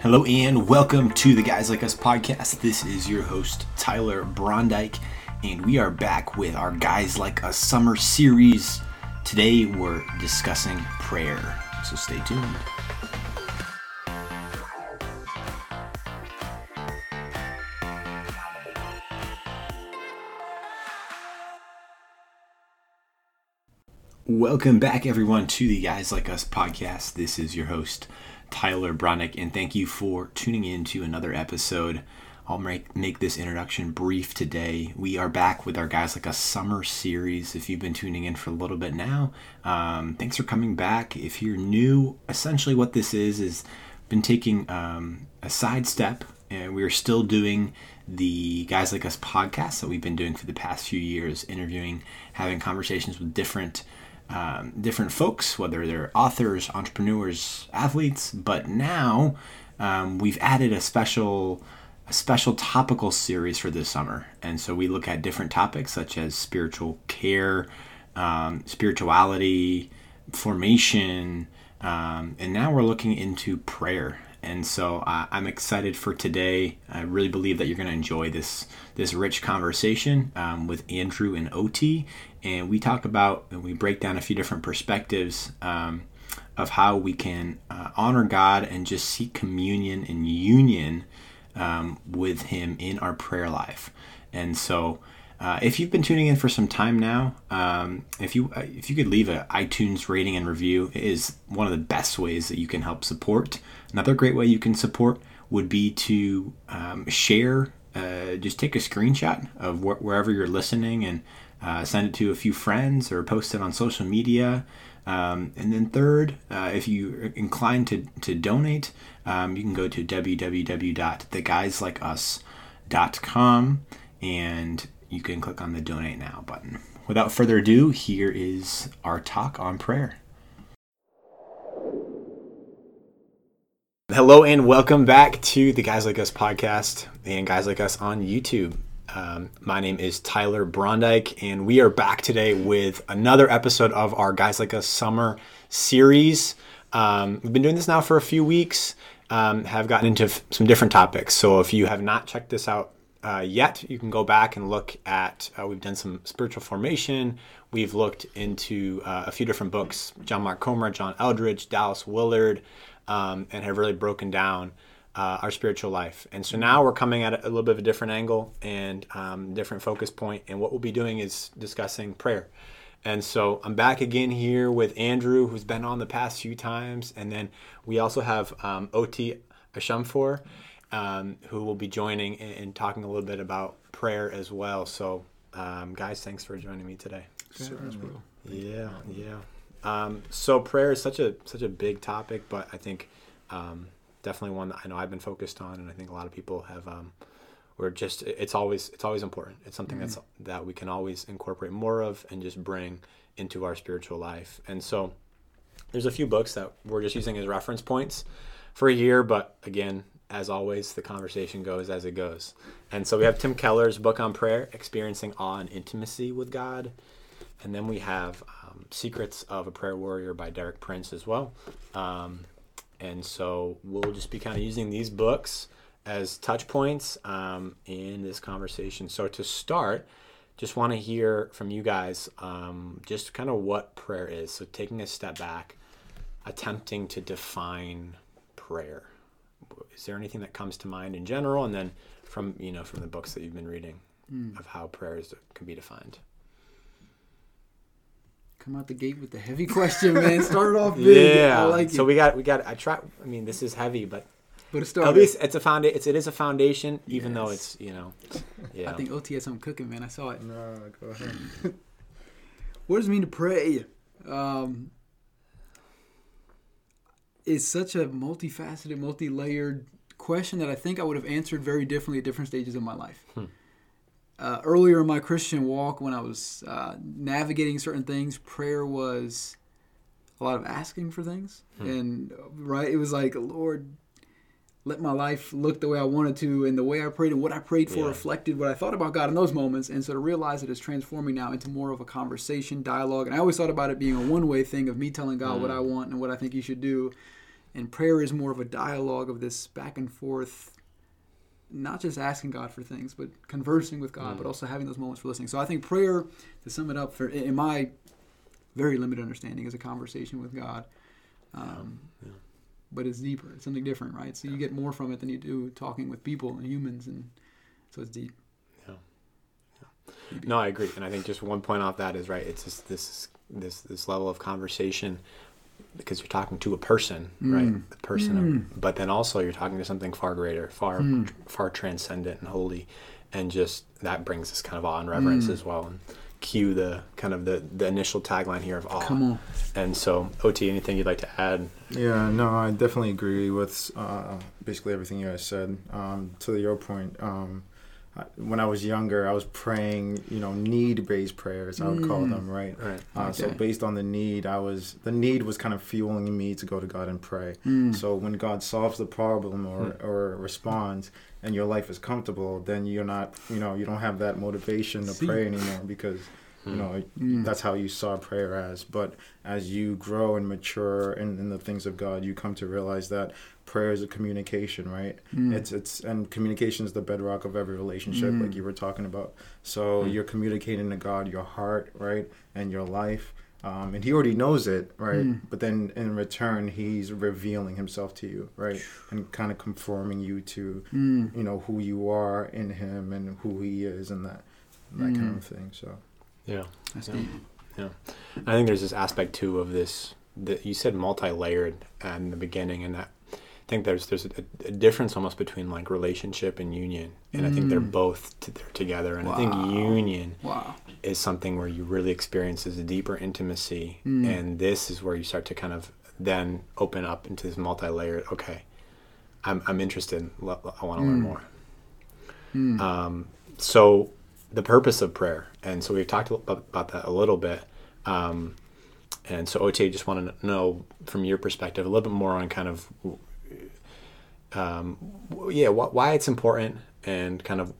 Hello and welcome to the Guys Like Us podcast. This is your host, Tyler Brondike, and we are back with our Guys Like Us summer series. Today we're discussing prayer, so stay tuned. Welcome back, everyone, to the Guys Like Us podcast. This is your host, Tyler Bronick, and thank you for tuning in to another episode. I'll make, make this introduction brief today. We are back with our Guys Like Us summer series. If you've been tuning in for a little bit now, um, thanks for coming back. If you're new, essentially what this is is been taking um, a sidestep, and we are still doing the Guys Like Us podcast that we've been doing for the past few years, interviewing, having conversations with different um, different folks, whether they're authors, entrepreneurs, athletes. But now um, we've added a special a special topical series for this summer, and so we look at different topics such as spiritual care, um, spirituality, formation, um, and now we're looking into prayer. And so uh, I'm excited for today. I really believe that you're going to enjoy this this rich conversation um, with Andrew and Oti, and we talk about and we break down a few different perspectives um, of how we can uh, honor God and just seek communion and union um, with Him in our prayer life. And so, uh, if you've been tuning in for some time now, um, if you if you could leave an iTunes rating and review, it is one of the best ways that you can help support. Another great way you can support would be to um, share. Uh, just take a screenshot of wh- wherever you're listening and uh, send it to a few friends or post it on social media. Um, and then third, uh, if you're inclined to, to donate, um, you can go to www.theguyslikeus.com and you can click on the donate now button. Without further ado, here is our talk on prayer. Hello and welcome back to the Guys Like Us podcast and Guys Like Us on YouTube. Um, my name is Tyler Brondike, and we are back today with another episode of our Guys Like Us summer series. Um, we've been doing this now for a few weeks, um, have gotten into f- some different topics. So if you have not checked this out uh, yet, you can go back and look at, uh, we've done some spiritual formation. We've looked into uh, a few different books John Mark Comer, John Eldredge, Dallas Willard, um, and have really broken down uh, our spiritual life. And so now we're coming at a little bit of a different angle and um, different focus point. And what we'll be doing is discussing prayer. And so I'm back again here with Andrew, who's been on the past few times. And then we also have um, Oti Ashamfor, um, who will be joining and, and, talking a little bit about prayer as well. So, um, guys, thanks for joining me today. Yeah, yeah. Um, so prayer is such a such a big topic, but I think um, definitely one that I know I've been focused on, and I think a lot of people have. Um, we're just it's always it's always important. It's something mm-hmm. that's that we can always incorporate more of and just bring into our spiritual life. And so there's a few books that we're just using as reference points for a year, but again, as always, the conversation goes as it goes. And so we have Tim Keller's book on prayer, Experiencing Awe and Intimacy with God. And then we have um, Secrets of a Prayer Warrior by Derek Prince as well. Um, and so we'll just be kind of using these books as touch points um, in this conversation. So to start, just want to hear from you guys um, just kind of what prayer is. So taking a step back, attempting to define prayer. Is there anything that comes to mind in general, and then from you know from the books that you've been reading mm. of how prayers can be defined? Come out the gate with the heavy question, man. Start off big. Yeah. I like so it. we got we got. I try. I mean, this is heavy, but but it's at least it's a foundation. It's, it is a foundation, even yes. though it's you know. Yeah. I think Oti had something cooking, man. I saw it. No, go ahead. what does it mean to pray? Um, it's such a multifaceted, multi-layered question that I think I would have answered very differently at different stages of my life. Hmm uh, earlier in my Christian walk, when I was uh, navigating certain things, prayer was a lot of asking for things, hmm. and right, it was like, Lord, let my life look the way I wanted to, and the way I prayed and what I prayed for yeah. reflected what I thought about God in those moments. And so to realize it is transforming now into more of a conversation, dialogue, and I always thought about it being a one-way thing of me telling God what hmm. I want and what I think He should do. and prayer is more of a dialogue of this back and forth not just asking God for things, but conversing with God, mm. but also having those moments for listening. So I think prayer, to sum it up, for in my very limited understanding, is a conversation with God. Um, yeah. Yeah. But it's deeper. It's something different, right? So you get more from it than you do talking with people and humans, and so it's deep. Yeah. yeah. No, I agree, and I think just one point off that is right. It's just this this this level of conversation because you're talking to a person, mm. right? The person, mm. of, but then also you're talking to something far greater, far mm. far transcendent and holy, and just that brings this kind of awe and reverence mm. as well. And cue the kind of the the initial tagline here of awe. Come on. And so, Ot, anything you'd like to add? Yeah, no, I definitely agree with uh, basically everything you guys said. Um, to your point. Um, when I was younger, I was praying, you know, need-based prayers. I would mm. call them, right? Right. Uh, okay. So based on the need, I was the need was kind of fueling me to go to God and pray. Mm. So when God solves the problem or mm. or responds, and your life is comfortable, then you're not, you know, you don't have that motivation to See. pray anymore because you know mm. that's how you saw prayer as but as you grow and mature in, in the things of god you come to realize that prayer is a communication right mm. it's it's and communication is the bedrock of every relationship mm. like you were talking about so mm. you're communicating to god your heart right and your life um, and he already knows it, right? Mm. But then in return, he's revealing himself to you, right? And kind of conforming you to, mm. you know, who you are in him and who he is and that, and that mm. kind of thing. So yeah, that's yeah. Yeah, I think there's this aspect too of this that you said multi-layered in the beginning, and that I think there's there's a, a difference almost between like relationship and union, and mm. I think they're mm. both t- they're together, and wow. I think union wow. is something where you really experience this deeper intimacy, mm. and this is where you start to kind of then open up into this multi-layered. Okay, I'm I'm interested. I want to mm. learn more. Mm. Um, so the purpose of prayer. And so we've talked about that a little bit. Um, and so Oti just want to know from your perspective a little bit more on kind of, um, yeah, wh- why it's important and kind of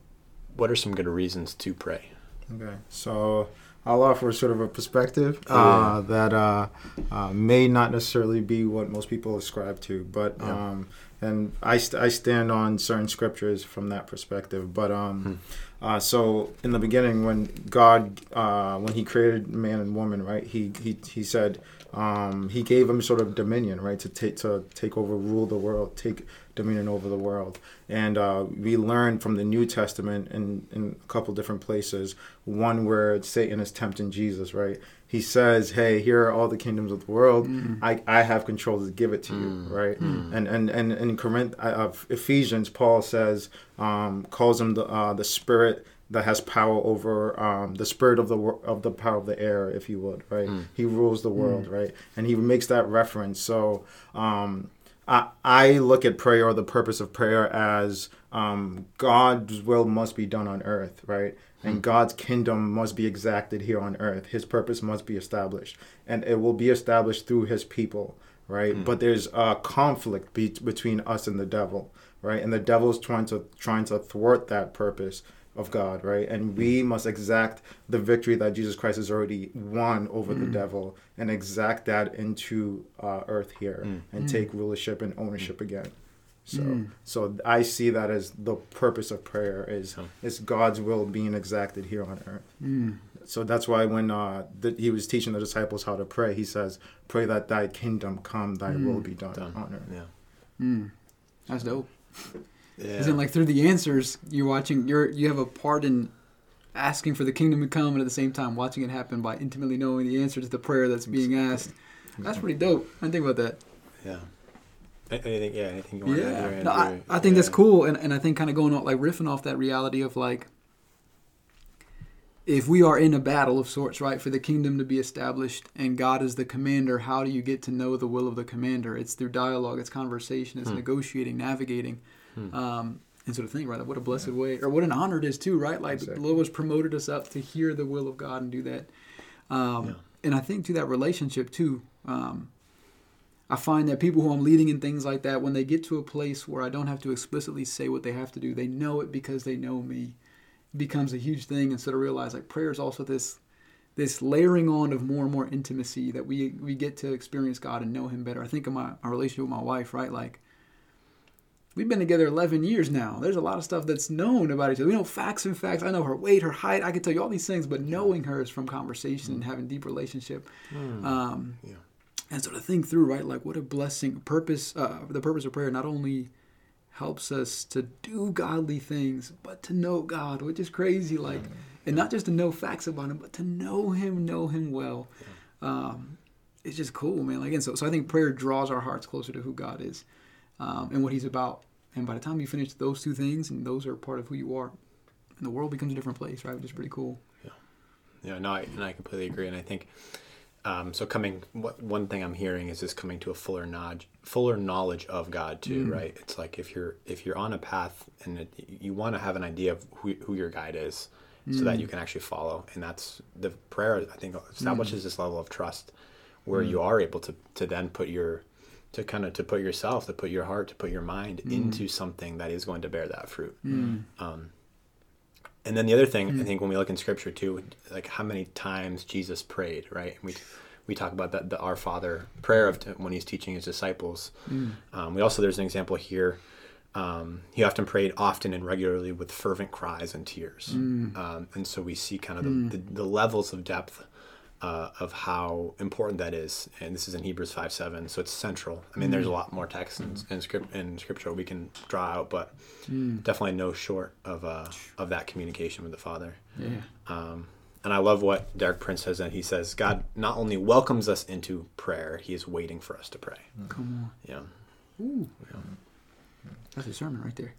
what are some good reasons to pray. Okay, so I'll offer sort of a perspective uh, that uh, uh, may not necessarily be what most people ascribe to, but yeah. um, and I, st- I stand on certain scriptures from that perspective. But um, hmm uh, so in the beginning, when God, uh, when He created man and woman, right? He he he said um, He gave them sort of dominion, right, to take to take over, rule the world, take dominion over the world. And uh, we learn from the New Testament in in a couple different places. One where Satan is tempting Jesus, right? He says, "Hey, here are all the kingdoms of the world. Mm. I, I have control to give it to mm. you." Right? Mm. And and and in Corinth uh, of Ephesians, Paul says, um, calls him the uh, the spirit that has power over um, the spirit of the of the power of the air, if you would. Right? Mm. He rules the world. Mm. Right? And he makes that reference. So. Um, I, I look at prayer or the purpose of prayer as um, God's will must be done on earth, right? And hmm. God's kingdom must be exacted here on earth. His purpose must be established, and it will be established through His people, right? Mm. But there's a conflict be- between us and the devil, right? And the devil's trying to trying to thwart that purpose of God, right? And we hmm. must exact the victory that Jesus Christ has already won over mm. the hmm. devil and exact that into uh, earth here mm. and take rulership and ownership again. So mm. so I see that as the purpose of prayer is oh. is God's will being exacted here on earth. Mm. So that's why when uh, the, he was teaching the disciples how to pray, he says, "Pray that Thy kingdom come, Thy mm. will be done, done, on earth." Yeah, mm. that's dope. Yeah. Isn't like through the answers you're watching, you're you have a part in asking for the kingdom to come, and at the same time watching it happen by intimately knowing the answer to the prayer that's being asked. That's pretty dope. I think about that. Yeah. Anything, yeah, anything you want yeah. to add no, I, I think yeah. that's cool, and, and I think kind of going on, like riffing off that reality of like, if we are in a battle of sorts, right, for the kingdom to be established and God is the commander, how do you get to know the will of the commander? It's through dialogue, it's conversation, it's hmm. negotiating, navigating, hmm. um, and sort of thing, right? What a blessed yeah. way, or what an honor it is too, right? Like exactly. the Lord has promoted us up to hear the will of God and do that. Um, yeah. And I think to that relationship too. Um, I find that people who I'm leading in things like that, when they get to a place where I don't have to explicitly say what they have to do, they know it because they know me. It becomes a huge thing, and sort of realize like prayer is also this this layering on of more and more intimacy that we we get to experience God and know Him better. I think of my our relationship with my wife, right? Like we've been together 11 years now. There's a lot of stuff that's known about each other. We know facts and facts. I know her weight, her height. I can tell you all these things, but knowing her is from conversation and having deep relationship. Um, Yeah. And so to think through, right, like what a blessing. Purpose, uh, the purpose of prayer not only helps us to do godly things, but to know God, which is crazy. Like, and not just to know facts about Him, but to know Him, know Him well. Um, it's just cool, man. Like, and so, so I think prayer draws our hearts closer to who God is um, and what He's about. And by the time you finish those two things, and those are part of who you are, and the world becomes a different place, right? Which is pretty cool. Yeah, no, I, and I completely agree. And I think um, so. Coming, what, one thing I'm hearing is just coming to a fuller knowledge, fuller knowledge of God too, mm. right? It's like if you're if you're on a path and it, you want to have an idea of who, who your guide is, so that mm. you can actually follow. And that's the prayer. I think establishes mm. this level of trust, where you are able to to then put your to kind of to put yourself, to put your heart, to put your mind into something that is going to bear that fruit. Um, and then the other thing, I think, when we look in Scripture too, like how many times Jesus prayed, right? And we we talk about that the Our Father prayer of when he's teaching his disciples. Um, we also there's an example here. Um, he often prayed often and regularly with fervent cries and tears, um, and so we see kind of the, the, the levels of depth uh, of how important that is. And this is in Hebrews five seven, so it's central. I mean, there's a lot more text in, in script in scripture we can draw out, but definitely no short of uh, of that communication with the Father. Yeah. Um, and I love what Derek Prince says, and he says, God not only welcomes us into prayer, He is waiting for us to pray. Come Yeah, on. Ooh. That's a sermon right there.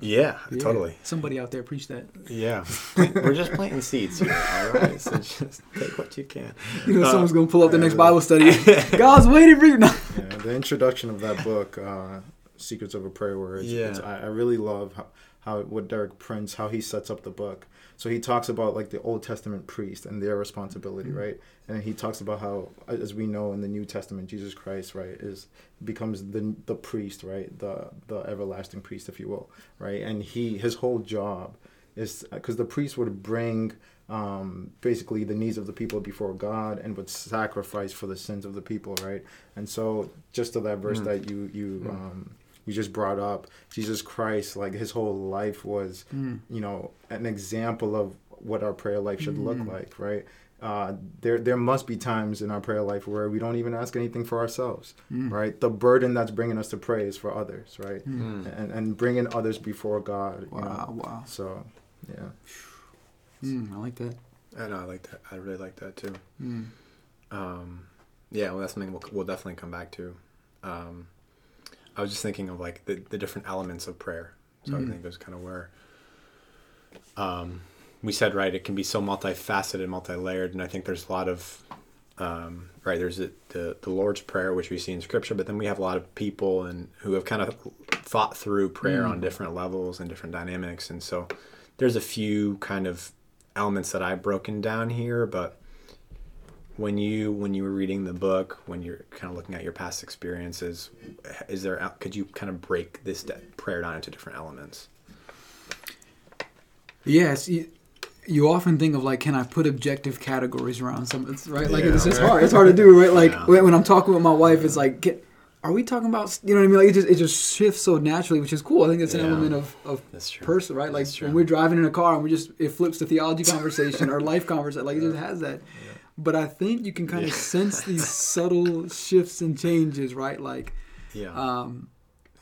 Yeah, Yeah. totally. Somebody out there preach that. Yeah, we're just planting seeds here. All right, so just take what you can. You know, Uh, someone's gonna pull up the next Bible study. God's waiting for you. No. Yeah, the introduction of that book, uh, Secrets of a Prayer Warrior. It's, it's, Yeah. I, I really love how, how what Derek Prince how he sets up the book. So he talks about like the Old Testament priest and their responsibility, Mm-hmm. right? And he talks about how, as we know in the New Testament, Jesus Christ, right, is becomes the the priest, right, the the everlasting priest, if you will, right? And he his whole job is because the priest would bring um, basically the needs of the people before God and would sacrifice for the sins of the people, right? And so, just to that verse Mm. that you you um, you just brought up, Jesus Christ, like his whole life was, Mm. you know, an example of what our prayer life should look like, right? Uh, there, there must be times in our prayer life where we don't even ask anything for ourselves, right? The burden that's bringing us to pray is for others, right? And and bringing others before God. you know? Wow, wow. So, yeah. Mm, I like that. I know. I like that. I really like that too. Mm. Um, yeah, well, that's something we'll, we'll definitely come back to. Um, I was just thinking of like the, the different elements of prayer. So I think it was kind of where um, we said, right, it can be so multifaceted, multi-layered, and I think there's a lot of um, right. There's the, the the Lord's prayer, which we see in Scripture, but then we have a lot of people and who have kind of thought through prayer on different levels and different dynamics, and so there's a few kind of elements that I've broken down here, but when you when you were reading the book when you're kind of looking at your past experiences is there could you kind of break this prayer down into different elements Yes, you, you often think of like, can I put objective categories around something It's right, like Yeah, it's just right. hard. It's hard to do, right? Like Yeah. when, I'm talking with my wife, it's like, are we talking about? You know what I mean? Like it just it just shifts so naturally, which is cool. I think it's an Yeah. element of of person, right? Like when we're driving in a car and we just it flips to theology conversation or life conversation, like it just has that. But I think you can kind of sense these subtle shifts and changes, right? Like yeah um,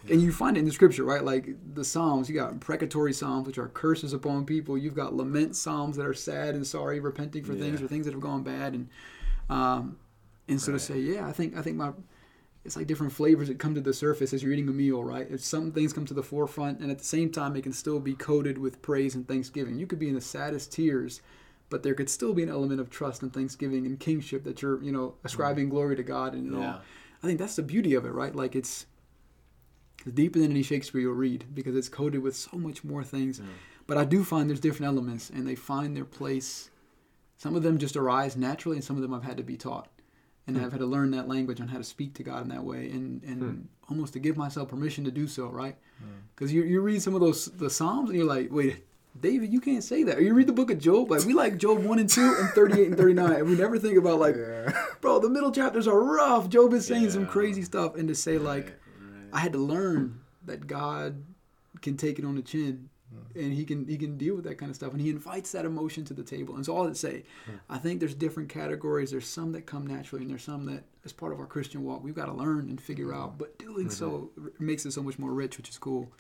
and you find it in the scripture, right? Like the Psalms, you got precatory Psalms, which are curses upon people. You've got lament Psalms that are sad and sorry, repenting for things or things that have gone bad. And um, and so Right. to say, yeah, I think I think my it's like different flavors that come to the surface as you're eating a meal, right? If some things come to the forefront, and at the same time, it can still be coated with praise and thanksgiving. You could be in the saddest tears, but there could still be an element of trust and thanksgiving and kingship that you're, you know, ascribing glory to God and Yeah. all. I think that's the beauty of it, right? Like it's it's deeper than any Shakespeare you'll read because it's coated with so much more things. Mm. But I do find there's different elements, and they find their place. Some of them just arise naturally, and some of them I've had to be taught, and hmm. I've had to learn that language on how to speak to God in that way, and and hmm. almost to give myself permission to do so, right? Hmm. Because you you read some of those the Psalms, and you're like, wait, David, you can't say that. Or you read the book of Job, like we like Job one and two and thirty eight and thirty nine, and we never think about like, bro, the middle chapters are rough. Job is saying some crazy stuff, and to say like, Right, right. I had to learn that God can take it on the chin, hmm. and he can he can deal with that kind of stuff, and he invites that emotion to the table. And so all I'd say, hmm. I think there's different categories. There's some that come naturally, and there's some that as part of our Christian walk we've got to learn and figure hmm. out. But doing so r- makes it so much more rich, which is cool.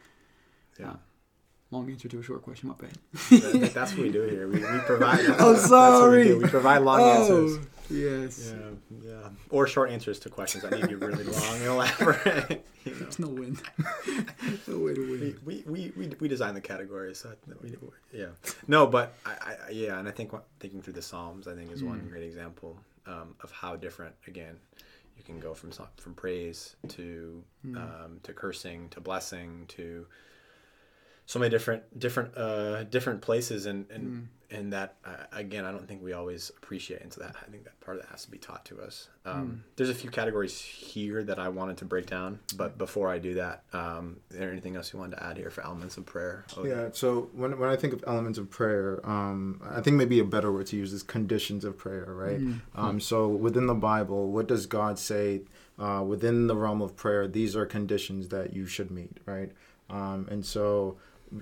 Yeah. Uh, Long answer to a short question. My bad. That- that's what we do here. We, we provide. Oh, that's we, sorry. we provide long oh, answers. yes. Yeah, yeah. Or short answers to questions that need be really long and elaborate. you know. There's no win. no way to win. we, we, we, we, design the categories. So we, yeah. No, but I, I, yeah, and I think what, thinking through the Psalms, I think is one great example um, of how different, again, you can go from from praise to um, to cursing to blessing to so many different different uh, different places and and and that uh, again I don't think we always appreciate into that I think that part of that has to be taught to us. Um, There's a few categories here that I wanted to break down, but before I do that, um, is there anything else you wanted to add here for elements of prayer? Oh, Yeah, so when, when I think of elements of prayer, um, I think maybe a better word to use is conditions of prayer, right? Um, so within the Bible, what does God say uh, within the realm of prayer? These are conditions that you should meet, right? Um, and so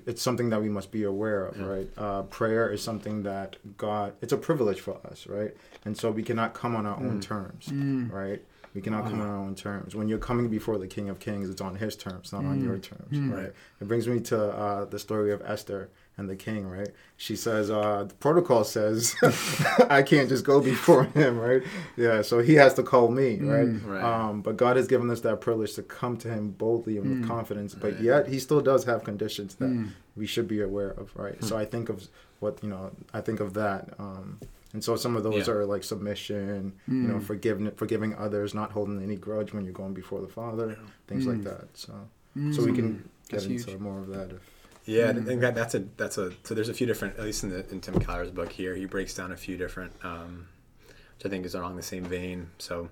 it's something that we must be aware of, right? Uh, prayer is something that God, it's a privilege for us, right? And so we cannot come on our own terms, right? We cannot come on our own terms. When you're coming before the King of Kings, it's on His terms, not on your terms, right? It brings me to uh, the story of Esther and the king, right? She says, uh, the protocol says I can't just go before him, right? Yeah, so he has to call me, mm, right? Right. Um, but God has given us that privilege to come to him boldly and with mm. confidence, but yet he still does have conditions that mm. we should be aware of, right? Hmm. So I think of what, you know, I think of that. Um, and so some of those Yeah. are like submission, you know, forgiving, forgiving others, not holding any grudge when you're going before the Father, things like that. So, so we can get That's into huge. more of that. If, Yeah, I think mm. that that's a that's a so there's a few different at least in the in Tim Keller's book here he breaks down a few different um, which I think is along the same vein. So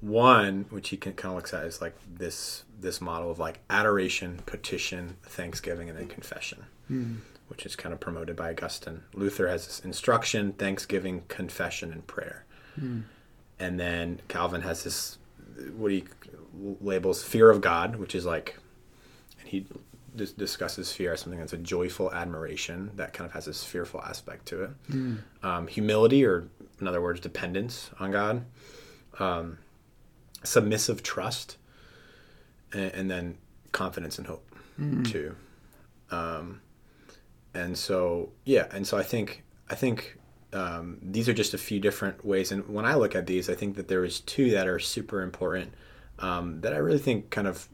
one which he can kind of looks at is like this this model of like adoration, petition, thanksgiving, and then confession, mm. which is kind of promoted by Augustine. Luther has this instruction, thanksgiving, confession, and prayer, mm. and then Calvin has this what he labels fear of God, which is like and he dis- discusses fear as something that's a joyful admiration that kind of has this fearful aspect to it. Um, humility, or in other words, dependence on God. Um, submissive trust, and, and then confidence and hope too. Um, and so yeah, and so I think I think um, these are just a few different ways. And when I look at these, I think that there is two that are super important um, that I really think kind of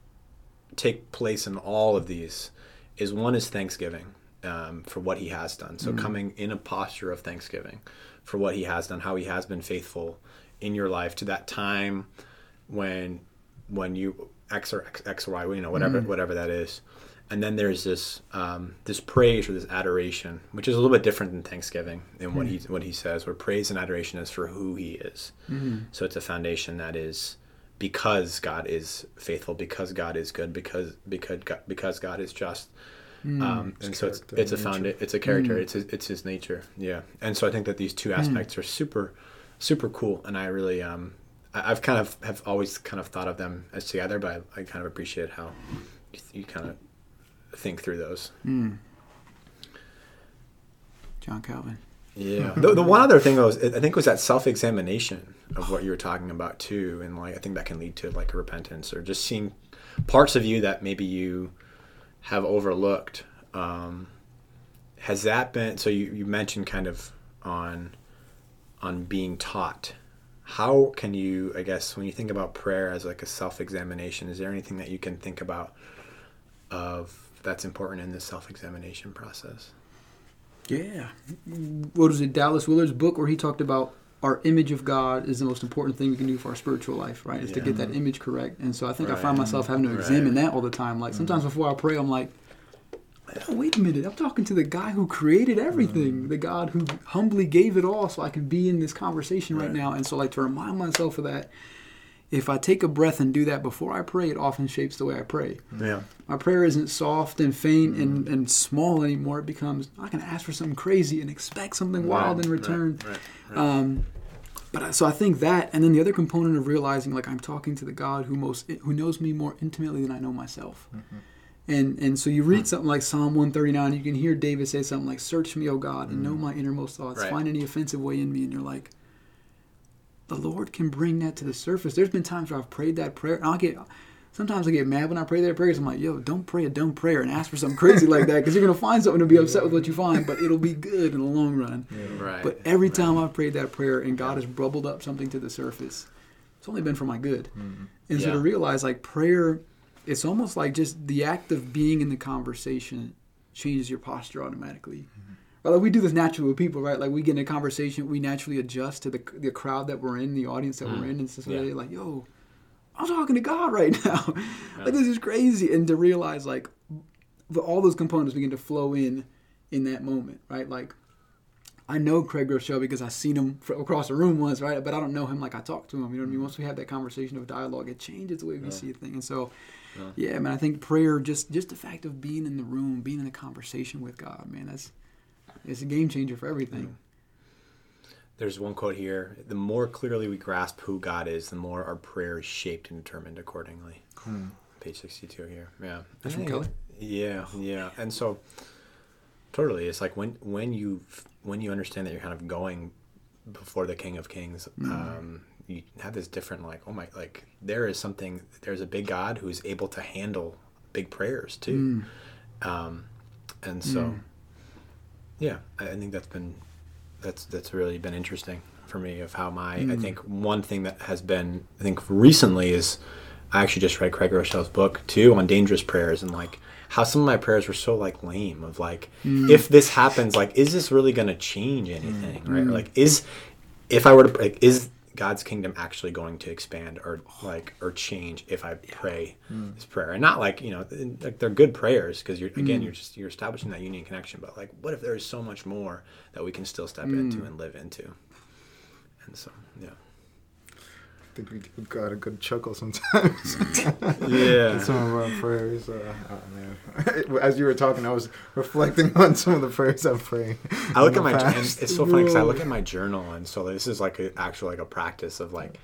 take place in all of these is one is thanksgiving um, for what he has done. So coming in a posture of thanksgiving for what he has done how he has been faithful in your life to that time when when you x or x, x or y you know whatever whatever that is. And then there's this um, this praise or this adoration which is a little bit different than thanksgiving in what he what he says where praise and adoration is for who he is. So it's a foundation that is because God is faithful, because God is good, because because God, because God is just. Um, and so it's it's a found it's a character it's his, it's his nature yeah. And so I think that these two aspects are super super cool and I really um I, I've kind of have always kind of thought of them as together but I, I kind of appreciate how you, you kind of think through those. John Calvin. Yeah. the, the one other thing though, is, I think was that self-examination of what you were talking about too, and like I think that can lead to like a repentance or just seeing parts of you that maybe you have overlooked. Um, has that been so? You, you mentioned kind of on on being taught. How can you, I guess, when you think about prayer as like a self-examination, is there anything that you can think about of that's important in this self-examination process? Yeah. What was it, Dallas Willard's book where he talked about our image of God is the most important thing we can do for our spiritual life, right? Is to get that image correct. And so I think I find myself having to Right. examine that all the time. Like sometimes before I pray, I'm like, oh, wait a minute, I'm talking to the guy who created everything, mm. the God who humbly gave it all so I can be in this conversation right, Right. now. And so, like, to remind myself of that, if I take a breath and do that before I pray, it often shapes the way I pray. Yeah. My prayer isn't soft and faint and, mm-hmm. and small anymore. It becomes I can ask for something crazy and expect something wild in return. Right. right. Um, but I, so I think that, and then the other component of realizing like I'm talking to the God who most who knows me more intimately than I know myself. Mm-hmm. And and so you read hmm. something like Psalm 139, you can hear David say something like, "Search me, O God, and know mm. my innermost thoughts. Right. Find any offensive way in me." And you're like, the Lord can bring that to the surface. There's been times where I've prayed that prayer, and I'll get. Sometimes I get mad when I pray that prayer because I'm like, yo, don't pray a dumb prayer and ask for something crazy like that because you're going to find something to be upset with what you find, but it'll be good in the long run. right. But every time I've prayed that prayer and God has bubbled up something to the surface, it's only been for my good. Mm-hmm. And so to realize like prayer, it's almost like just the act of being in the conversation changes your posture automatically. Mm-hmm. Right, like we do this naturally with people, right? Like we get in a conversation, we naturally adjust to the the crowd that we're in, the audience that we're mm. in, and so Yeah. like, "Yo, I'm talking to God right now. like this is crazy." And to realize like the, all those components begin to flow in in that moment, right? Like I know Craig Groeschel because I've seen him across the room once, right? But I don't know him like I talked to him. You know what I mean? Mm. Once we have that conversation of dialogue, it changes the way we see a thing. And so, yeah, man, I think prayer, just just the fact of being in the room, being in a conversation with God, man, that's it's a game changer for everything. There's one quote here: "The more clearly we grasp who God is, the more our prayer is shaped and determined accordingly." Page sixty-two here. Yeah. That's from I think- Keller? Yeah, yeah, and so totally, it's like when when you when you understand that you're kind of going before the King of Kings, um, you have this different like, oh my, like there is something. There's a big God who is able to handle big prayers too, um, and so yeah, I, think that's been that's that's really been interesting for me of how my I hmm. think one thing that has been I think recently is I actually just read Craig Groeschel's book too on dangerous prayers and like how some of my prayers were so like lame of like hmm. if this happens like is this really going to change anything right? Or, like is if I were to like is God's kingdom actually going to expand or like or change if I pray hmm. this prayer. And not like you know like they're good prayers because you're again hmm. you're just you're establishing that union connection but like what if there is so much more that we can still step into hmm. and live into? And so yeah I think we got a good chuckle sometimes. yeah some of our prayers. Uh, oh man. As you were talking, I was reflecting on some of the prayers I'm praying. I look at my it's so funny because I look at my journal and so this is like a, actual like a practice of like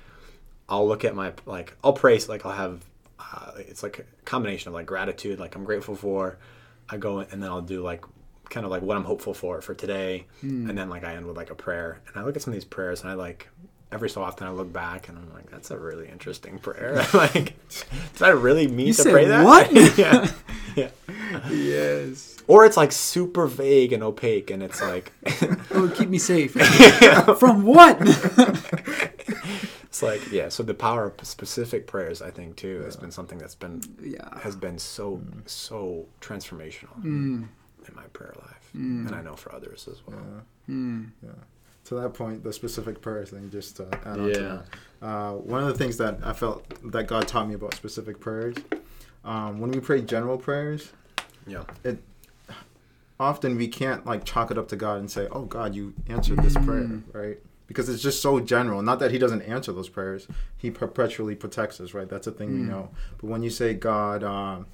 I'll look at my like I'll pray like I'll have uh, it's like a combination of like gratitude like I'm grateful for I go and then I'll do like kind of like what I'm hopeful for for today and then like I end with like a prayer and I look at some of these prayers and I like every so often I look back and I'm like that's a really interesting prayer like did I really mean You to pray that what? yeah yeah Yes. or it's like super vague and opaque and it's like Oh, keep me safe. From what? It's like yeah. So the power of specific prayers, I think, too, has been something that's been yeah. has been so mm. so transformational mm. in my prayer life, mm. and I know for others as well. Yeah. To that point, the specific prayers thing, just to add on to Yeah. that. Uh, one of the things that I felt that God taught me about specific prayers, um, when we pray general prayers, Yeah, often we can't like chalk it up to God and say, "Oh God, you answered this prayer," right? Because it's just so general. Not that He doesn't answer those prayers; He perpetually protects us, right? That's a thing we know. But when you say, "God, um,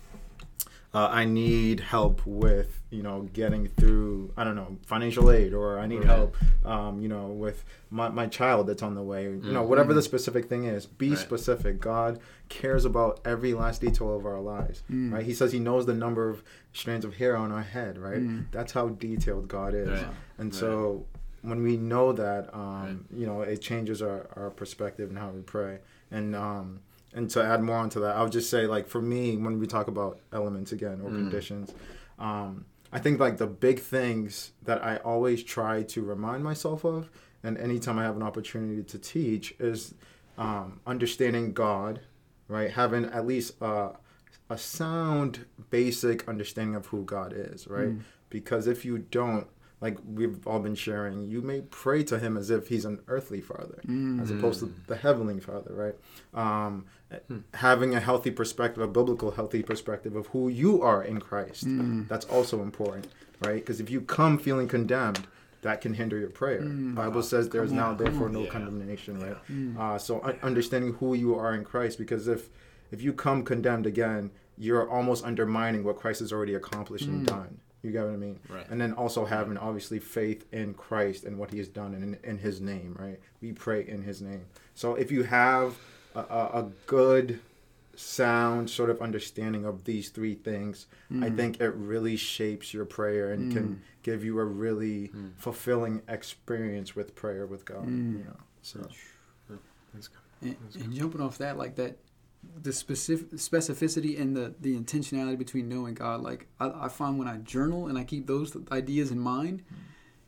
uh, I need help with you know getting through I don't know financial aid or I need Right. help um, you know with my, my child that's on the way you know whatever the specific thing is be Right. specific. God cares about every last detail of our lives right? He says he knows the number of strands of hair on our head right? That's how detailed God is. Right. and so when we know that um, you know it changes our, our perspective and how we pray. And um, and to add more onto that, I would just say like for me when we talk about elements again or conditions, um, I think like the big things that I always try to remind myself of, and anytime I have an opportunity to teach, is um, understanding God, right? Having at least uh, a sound, basic understanding of who God is, right? Because if you don't, like we've all been sharing, you may pray to Him as if He's an earthly Father, as opposed to the heavenly Father, right? Um, Having a healthy perspective, a biblical healthy perspective of who you are in Christ, that's also important, right? Because if you come feeling condemned, that can hinder your prayer. Mm. Bible says there's now therefore no Yeah. condemnation, right? Mm. Uh, so understanding who you are in Christ, because if if you come condemned again, you're almost undermining what Christ has already accomplished and Mm. done. You get what I mean? Right. And then also having obviously faith in Christ and what He has done in in His name, right? We pray in His name. So if you have a, a, good, sound sort of understanding of these three things, I Mm. think it really shapes your prayer and Mm. can give you a really Mm. fulfilling experience with prayer with God. Mm. You know, so. That's good. And, and jumping off that, like that, the specific specificity and the the intentionality between knowing God. Like I, I find when I journal and I keep those ideas in mind,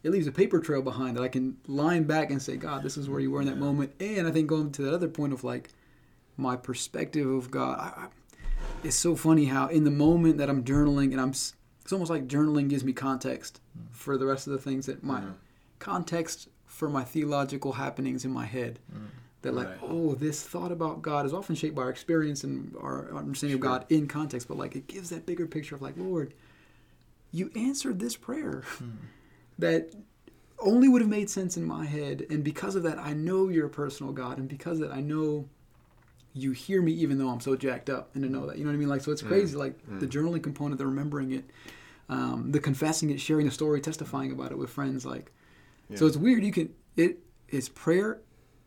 it leaves a paper trail behind that I can line back and say, God, this is where you were in that moment. And I think going to that other point of like my perspective of God. I, I, it's so funny how in the moment that I'm journaling and I'm, it's almost like journaling gives me context mm. for the rest of the things that my Yeah. context for my theological happenings in my head mm. That like Right. oh this thought about god is often shaped by our experience and our understanding Sure. of god in context but like it gives that bigger picture of like lord you answered this prayer that only would have made sense in my head and because of that i know you're a personal god and because of that i know you hear me even though i'm so jacked up and to know that you know what i mean like so it's Mm. crazy like Mm. the journaling component the remembering it um, the confessing it sharing the story testifying about it with friends like so it's weird. You can it is prayer,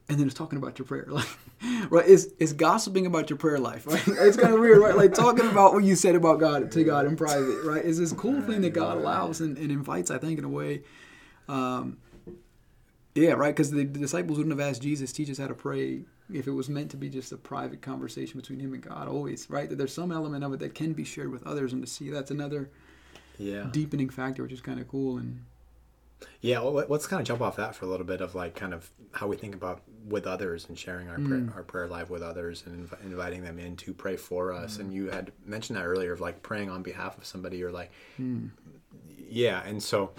and then it's talking about your prayer. Like, right? It's it's gossiping about your prayer life. Right? It's kind of weird, right? Like talking about what you said about God to God in private. Right? It's this cool thing that God allows and, and invites. I think in a way. Um, yeah, right. Because the, the disciples wouldn't have asked Jesus, "Teach us how to pray." If it was meant to be just a private conversation between him and God, always right. That there's some element of it that can be shared with others, and to see that's another Yeah. deepening factor, which is kind of cool. And Yeah, well, let's kind of jump off that for a little bit of like kind of how we think about with others and sharing our prayer, Mm. our prayer life with others and inv- inviting them in to pray for us. And you had mentioned that earlier of like praying on behalf of somebody or like, mm, yeah. And so,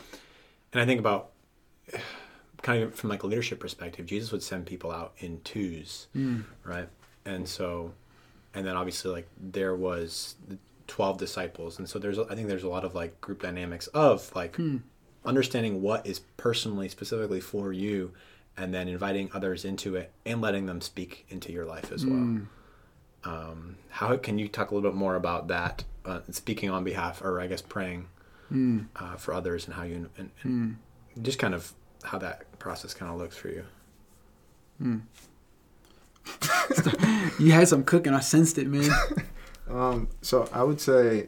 and I think about kind of from like a leadership perspective, Jesus would send people out in twos, mm, right? And so, and then obviously like there was 12 disciples. And so there's, I think there's a lot of like group dynamics of like, Hmm. understanding what is personally specifically for you and then inviting others into it and letting them speak into your life as well mm. um, how can you talk a little bit more about that uh, speaking on behalf or i guess praying Mm. uh, for others and how you and, and Mm. just kind of how that process kind of looks for you Mm. you had some cooking. I sensed it, man. Um, so I would say,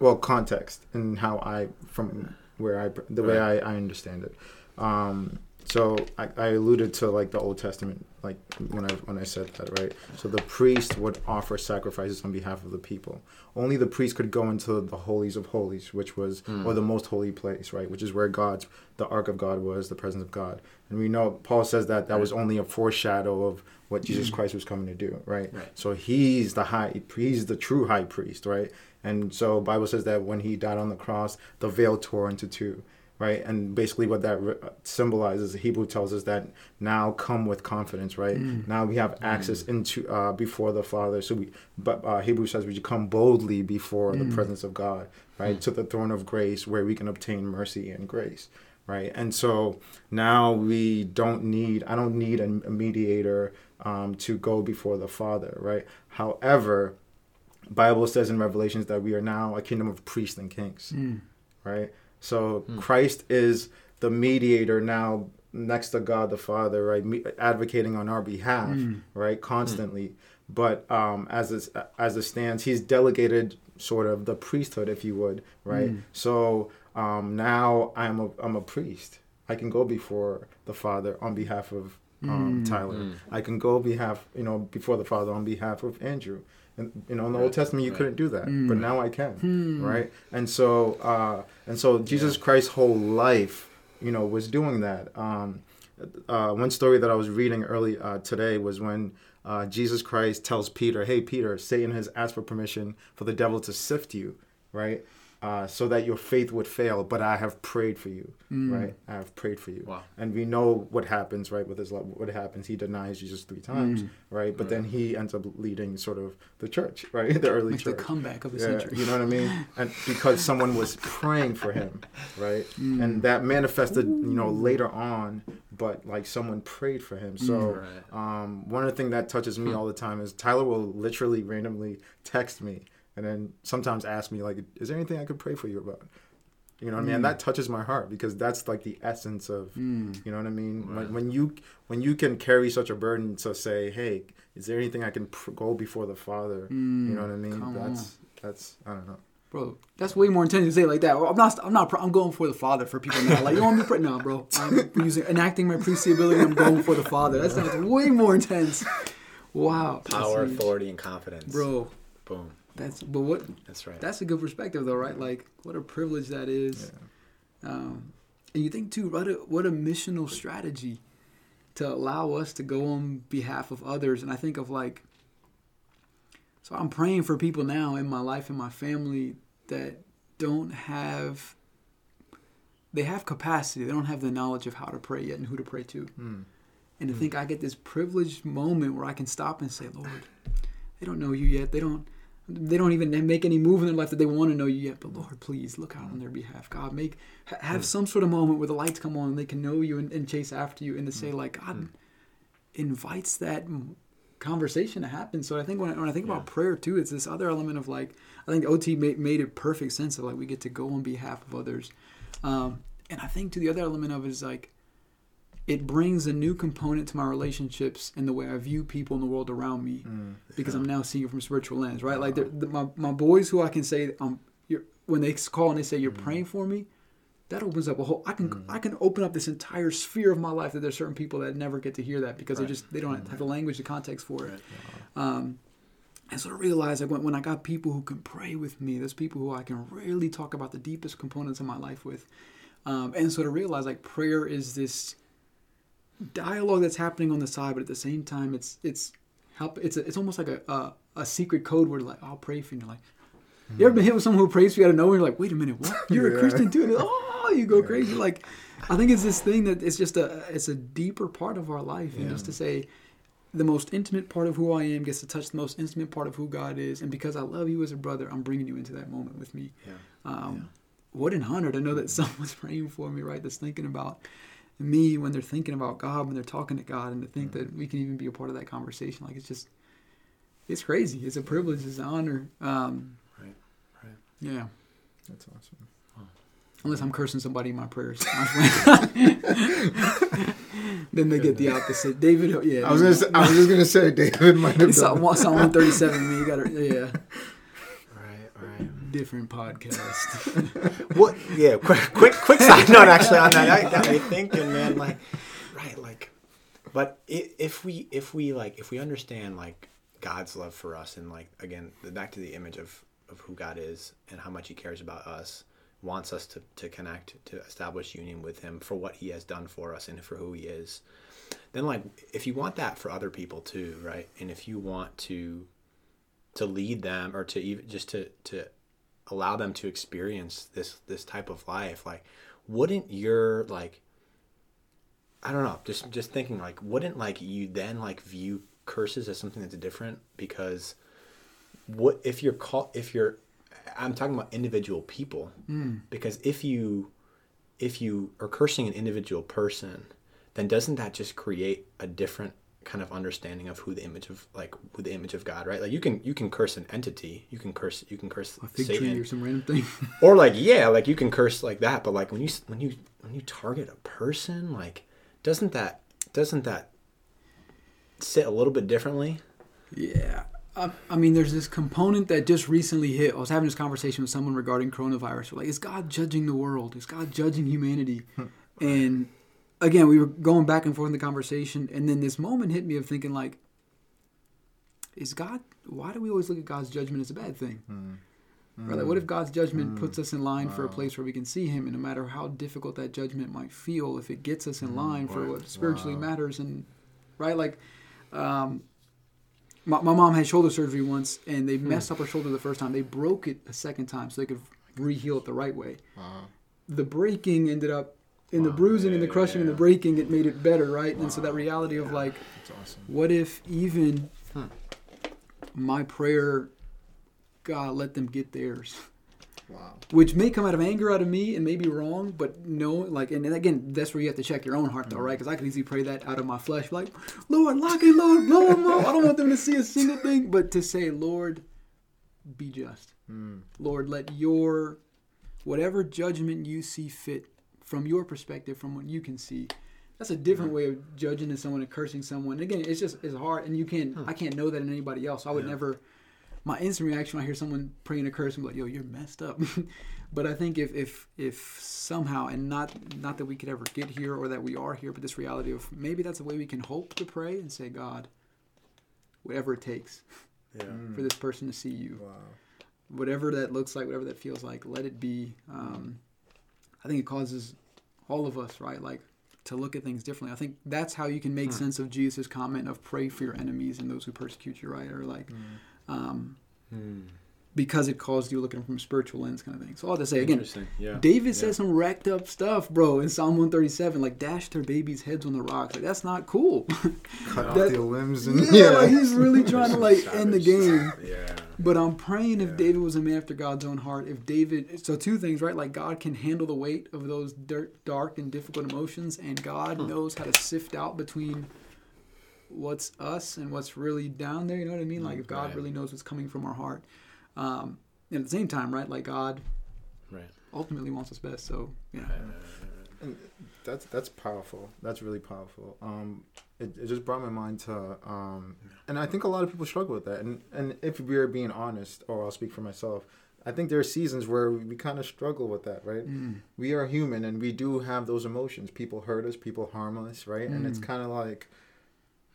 well, context and how I from where I the way I, I understand it. Um, so I, I alluded to like the Old Testament, like when I when I said that, right? So the priest would offer sacrifices on behalf of the people. Only the priest could go into the holies of holies, which was hmm. or the most holy place, right? Which is where God's the ark of God was, the presence of God. And we know Paul says that that was only a foreshadow of what hmm. Jesus Christ was coming to do, right? Right. So he's the high, he's the true high priest, right? And so Bible says that when he died on the cross, the veil tore into two, right? And basically what that re- symbolizes, Hebrew tells us that now come with confidence, right? Now we have access into uh, before the Father. So we, but uh, Hebrew says we should come boldly before the presence of God, right? To the throne of grace where we can obtain mercy and grace. Right, and so now we don't need. I don't need a, a mediator um, to go before the Father. Right. However, Bible says in Revelations that we are now a kingdom of priests and kings, Mm. right? So Christ is the mediator now next to God the Father, right? Me- advocating on our behalf, Mm. right? Constantly. But um, as it, as it stands, he's delegated sort of the priesthood, if you would, right? Mm. So um, now I'm a I'm a priest. I can go before the Father on behalf of um, Mm. Tyler. Mm. I can go behalf, you know, before the Father on behalf of Andrew. And you know, in the Right, Old Testament, you right. couldn't do that, Mm. but now I can, Hmm. right? And so, uh, and so, Jesus Christ's whole life, you know, was doing that. Um, uh, one story that I was reading early uh, today was when uh, Jesus Christ tells Peter, "Hey, Peter, Satan has asked for permission for the devil to sift you, right?" Uh, so that your faith would fail. But I have prayed for you, right? I have prayed for you. Wow. And we know what happens, right? With his love, what happens? He denies Jesus three times, right? But then he ends up leading sort of the church, right? The early Like the comeback of the Yeah, century. you know what I mean? And because someone was praying for him, right? And that manifested, you know, later on, but like someone prayed for him. So Right. um, one of the things that touches me all the time is Tyler will literally randomly text me and then sometimes ask me like, "Is there anything I could pray for you about?" You know what I mean? And that touches my heart because that's like the essence of, Mm. you know what I mean? Like when you when you can carry such a burden to say, "Hey, is there anything I can pr- go before the Father?" you know what I mean? come That's that's I don't know. Bro, that's way more intense to say it like that. I'm not. I'm not. I'm going for the Father for people now. Like you want me to pray? No, bro. I'm using enacting my priestly ability. I'm going for the Father. That sounds way more intense. Wow. Power, authority, and confidence. bro. Boom. That's but what That's right. that's a good perspective though, right? Like what a privilege that is. Um, and you think too, what a what a missional strategy to allow us to go on behalf of others. And I think of like, so I'm praying for people now in my life and my family that don't have. They have capacity. They don't have the knowledge of how to pray yet and who to pray to. And to think I get this privileged moment where I can stop and say, Lord, they don't know you yet. They don't they don't even make any move in their life that they want to know you yet. But Lord, please look out on their behalf. God, make ha- have hmm. some sort of moment where the lights come on and they can know you and, and chase after you and to say hmm. like God hmm. invites that conversation to happen. So I think when I, when I think about prayer too, it's this other element of like I think Oti made, made it perfect sense of like we get to go on behalf of others, um, and I think to the other element of it is like it brings a new component to my relationships and the way I view people in the world around me because I'm now seeing it from a spiritual lens, right? Like they're- the, my my boys who I can say um you're, when they call and they say you're praying for me, that opens up a whole I can I can open up this entire sphere of my life that there's certain people that never get to hear that because they just they don't have the language the context for it. Um, and so I realized that when, when I got people who can pray with me, there's people who I can really talk about the deepest components of my life with. Um, and so to realize like prayer is this dialogue that's happening on the side, but at the same time, it's it's help. It's a, it's almost like a, a a secret code where like I'll pray for you. And you're like, you ever been hit with someone who prays for you out of nowhere? You're like, wait a minute, what? You're a Christian too? And oh, you go crazy. Like, I think it's this thing that it's just a it's a deeper part of our life, and just to say. The most intimate part of who I am gets to touch the most intimate part of who God is, and because I love you as a brother, I'm bringing you into that moment with me. Yeah. Um, What an honor to know that someone's praying for me, right? That's thinking about me when they're thinking about God, when they're talking to God, and to think that we can even be a part of that conversation. Like it's just, it's crazy. It's a privilege. It's an honor. Um, Right, right. Yeah. That's awesome. Unless I'm cursing somebody in my prayers. then they get the opposite. David, yeah. I was gonna say, I was just gonna say David might have It's done. Psalm Psalm 137. Me, you got to, yeah. Different podcast. What? Yeah. Quick, quick, quick side note. Actually, on that, that got me thinking, man. Like, right, like, but if we, if we like, if we understand like God's love for us, and like again, back to the image of of who God is and how much He cares about us, wants us to to connect, to establish union with Him for what He has done for us and for who He is. Then, like, if you want that for other people too, right? And if you want to to lead them or to even just to to allow them to experience this this type of life like wouldn't your like i don't know just just thinking like wouldn't like you then like view curses as something that's different? Because what if you're call if you're i'm talking about individual people. Hmm. Because if you if you are cursing an individual person then doesn't that just create a different kind of understanding of who the image of like who the image of god right like you can you can curse an entity you can curse you can curse A fig Satan tree or some random thing. or like yeah like you can curse like that but like when you when you when you target a person like doesn't that doesn't that sit a little bit differently Yeah. I, I mean, there's this component that just recently hit. I was having this conversation with someone regarding coronavirus. We're like, is God judging the world? Is God judging humanity? Hmm. and again, we were going back and forth in the conversation, and then this moment hit me of thinking, like, is God? Why do we always look at God's judgment as a bad thing? Hmm. Right? Like, hmm. what if God's judgment hmm. puts us in line for a place where we can see Him, and no matter how difficult that judgment might feel, if it gets us in line for what spiritually matters, and right, like, um, my, my mom had shoulder surgery once, and they messed up her shoulder the first time. They broke it a second time, so they could oh re-heal it the right way. The breaking ended up in the Wow, bruising and the yeah, crushing and the breaking. It made it better, right? And so that reality of like, awesome. what if even Hmm. my prayer, God, let them get theirs. Wow. which may come out of anger out of me and may be wrong, but no, like, and again, that's where you have to check your own heart, though, right? Because I could easily pray that out of my flesh, like, Lord, lock it, Lord, blow them up. I don't want them to see a single thing, but to say, Lord, be just. Mm. Lord, let your whatever judgment you see fit from your perspective, from what you can see. That's a different way of judging to someone and cursing someone. Again, it's just it's hard, and you can't. I can't know that in anybody else. I would Yeah. never. My instant reaction when I hear someone praying a curse, I'm like, "Yo, you're messed up." but I think if if if somehow, and not not that we could ever get here or that we are here, but this reality of maybe that's a way we can hope to pray and say, God, whatever it takes Yeah. for this person to see you Wow. whatever that looks like, whatever that feels like, let it be. Um, I think it causes all of us, right, like to look at things differently. I think that's how you can make Hmm. sense of Jesus' comment of pray for your enemies and those who persecute you, right? Or like, um, Hmm. because it caused you looking from a spiritual lens, kind of thing. So all to say again, Yeah. David Yeah. says some wrecked up stuff, bro, in Psalm 137, like dash their babies' heads on the rocks. Like that's not cool. Cut off That- their limbs and yeah, like he's really trying to like end the game. Yeah. But I'm praying if Yeah. David was a man after God's own heart, if David, so two things, right? Like God can handle the weight of those dirt, dark and difficult emotions, and God knows how to sift out between what's us and what's really down there. You know what I mean? Like if God Right. really knows what's coming from our heart. Um, and at the same time, right? Like God Right. ultimately wants us best. So yeah, Right, right, right, right. That's that's powerful. That's really powerful. Um, it, it just brought my mind to, um, and I think a lot of people struggle with that. And and if we're being honest, or I'll speak for myself, I think there are seasons where we kind of struggle with that, right? Mm. We are human, and we do have those emotions. People hurt us, people harm us, right? And it's Mm. kind of like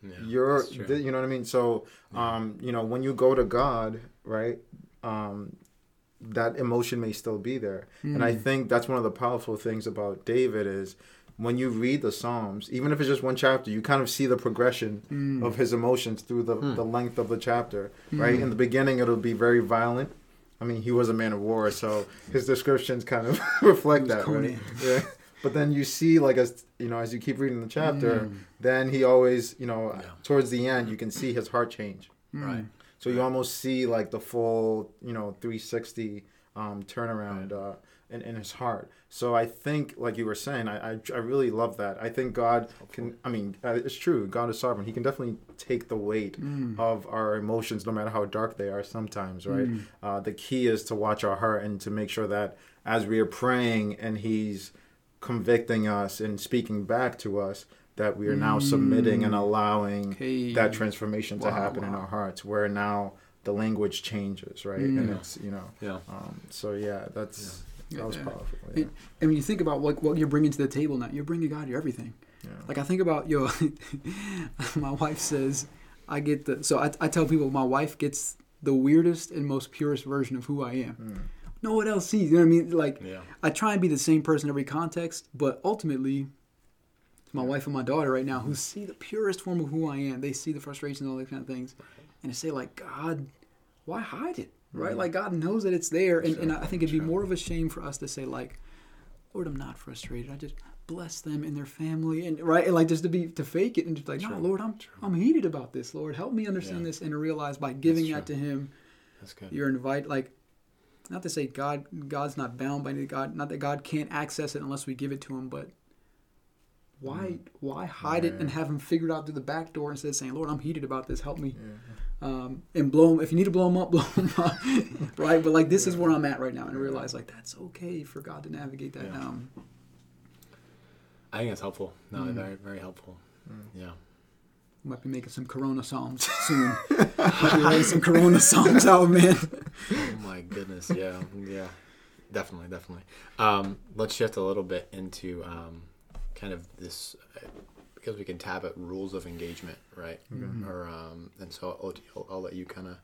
Yeah, you're, th- you know what I mean. So, Yeah. um, you know, when you go to God, right? Um, that emotion may still be there. And I Mm. think that's one of the powerful things about David is when you read the Psalms, even if it's just one chapter, you kind of see the progression Mm. of his emotions through the, Hmm. the length of the chapter, right? Mm. In the beginning, it'll be very violent. I mean, he was a man of war, so his descriptions kind of reflect He was that, right? Yeah. But then you see, like, as you know, as you keep reading the chapter, Mm. then he always, you know, Yeah. towards the end, you can see his heart change. Mm. Right. So you almost see like the full, you know, 360 um, turnaround uh, in, in his heart. So I think, like you were saying, I, I, I really love that. I think God can, I mean, uh, it's true. God is sovereign. He can definitely take the weight Mm. of our emotions, no matter how dark they are sometimes, right? Mm. Uh, the key is to watch our heart and to make sure that as we are praying and He's convicting us and speaking back to us, that we are now submitting and Mm. allowing Okay. that transformation to Wow, happen in our hearts where now the language changes right and Mm. it's you know Yeah. um, so yeah that's that was Yeah. powerful It- yeah. And when you think about what, what you're bringing to the table now, you're bringing God your everything. yeah. Like I think about yo, my wife says I get the so I, I tell people my wife gets the weirdest and most purest version of who I am. Mm. No one else sees. You know what I mean? Like Yeah. I try and be the same person in every context, but ultimately, it's my wife and my daughter right now who see the purest form of who I am. They see the frustrations and all those kind of things, and they say like, God, why hide it? Right? Mhm. Like God knows that it's there, and, and I think it'd be sure. more of a shame for us to say like, Lord, I'm not frustrated. I just bless them and their family, and right, and like just to be to fake it and just like, no, Lord, I'm true. I'm heated about this. Lord, help me understand Yeah. this and to realize by giving that to. Him, That's good. you're invited like not to say god god's not bound by any god not that god can't access it unless we give it to him but why why hide it and have him figured out through the back door instead of saying lord i'm heated about this help me Yeah. um, and blow him if you need to blow him up blow him up right but like this is where i'm at right now and I realize like that's okay for god to navigate that Yeah. um I think that's helpful. No, Mm. very, very helpful. Yeah. might be making some corona psalms soon might be writing some corona psalms out man Oh my goodness. Yeah. Yeah. Definitely. Definitely. Um, let's shift a little bit into um, kind of this uh, because we can tab at rules of engagement, right? Mhm. Or um, and so I'll, I'll, I'll let you kind of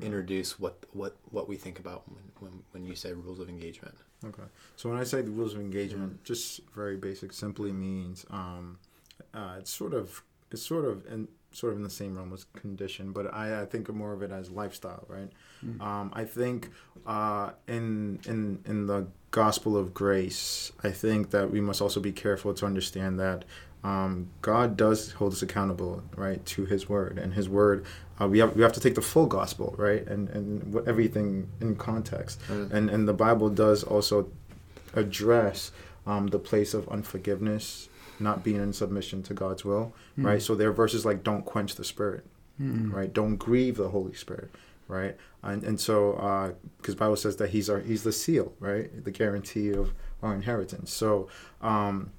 introduce what what what we think about when, when when you say rules of engagement. okay so when i say the rules of engagement just very basic simply means um, uh, it's sort of it's sort of and sort of in the same realm as condition, but I, I think more of it as lifestyle, right? Mm. Um, I think uh, in in in the gospel of grace, I think that we must also be careful to understand that um, God does hold us accountable, right, to His word, and His word. Uh, we have we have to take the full gospel, right, and and what, everything in context, Mm. and and the Bible does also address um, the place of unforgiveness, not being in submission to God's will, Mm. right. So there are verses like "Don't quench the Spirit," Mm. right? Don't grieve the Holy Spirit, right? And and so because Bible says that he's our he's the seal, right? The guarantee of our inheritance. So um,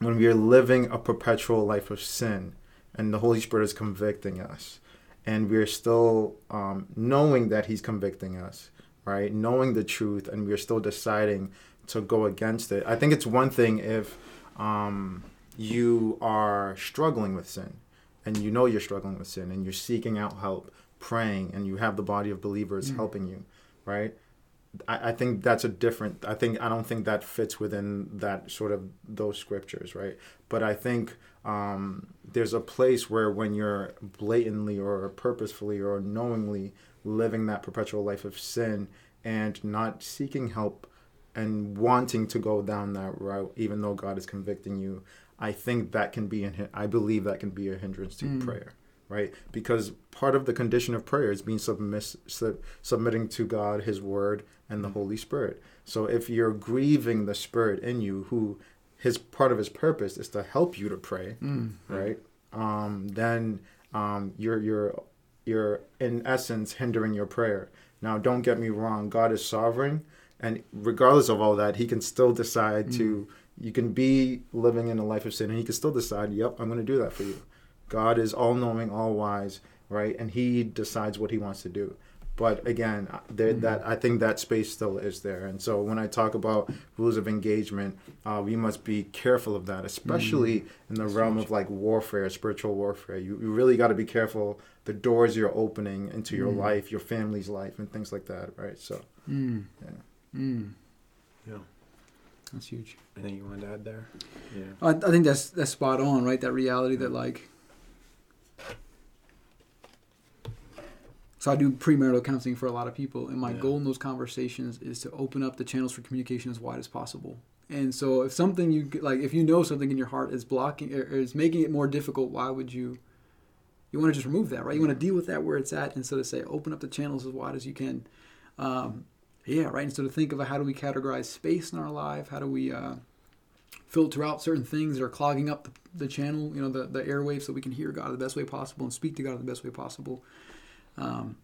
when we are living a perpetual life of sin, and the Holy Spirit is convicting us, and we're still um, knowing that He's convicting us, right? Knowing the truth, and we're still deciding to go against it. I think it's one thing if um, you are struggling with sin and you know you're struggling with sin and you're seeking out help, praying, and you have the body of believers Mm. helping you, right? I, I think that's a different. I think I don't think that fits within that sort of those scriptures, right? But I think um, there's a place where when you're blatantly or purposefully or knowingly living that perpetual life of sin and not seeking help and wanting to go down that route, even though God is convicting you, I think that can be, an, I believe that can be a hindrance to Mm. prayer, right? Because part of the condition of prayer is being submiss, sub, submitting to God, His Word, and the Holy Spirit. So if you're grieving the Spirit in you, who His part of His purpose is to help you to pray, Mm. right? Um, then um, you're you're you're in essence hindering your prayer. Now, don't get me wrong. God is sovereign, and regardless of all that, He can still decide to. You can be living in a life of sin, and He can still decide, "Yep, I'm going to do that for you." God is all knowing, all wise, right? And He decides what He wants to do. But again, there, that I think that space still is there. And so when I talk about rules of engagement, uh, we must be careful of that, especially in the realm of like warfare, spiritual warfare. You, you really got to be careful the doors you're opening into your Mm. life, your family's life, and things like that, right? So Mm. Yeah. Mm. Yeah. That's huge. Anything you wanted to add there? Yeah. I, I think that's that's spot on, right? That reality that like. So I do premarital counseling for a lot of people, and my Yeah. goal in those conversations is to open up the channels for communication as wide as possible. And so, if something you like, if you know something in your heart is blocking or is making it more difficult, why would you? You want to just remove that, right? You want to deal with that where it's at, instead of say open up the channels as wide as you can. Um, yeah, right. And so to think of how do we categorize space in our life? How do we uh, filter out certain things that are clogging up the, the channel, you know, the, the airwaves so we can hear God the best way possible and speak to God the best way possible. Um,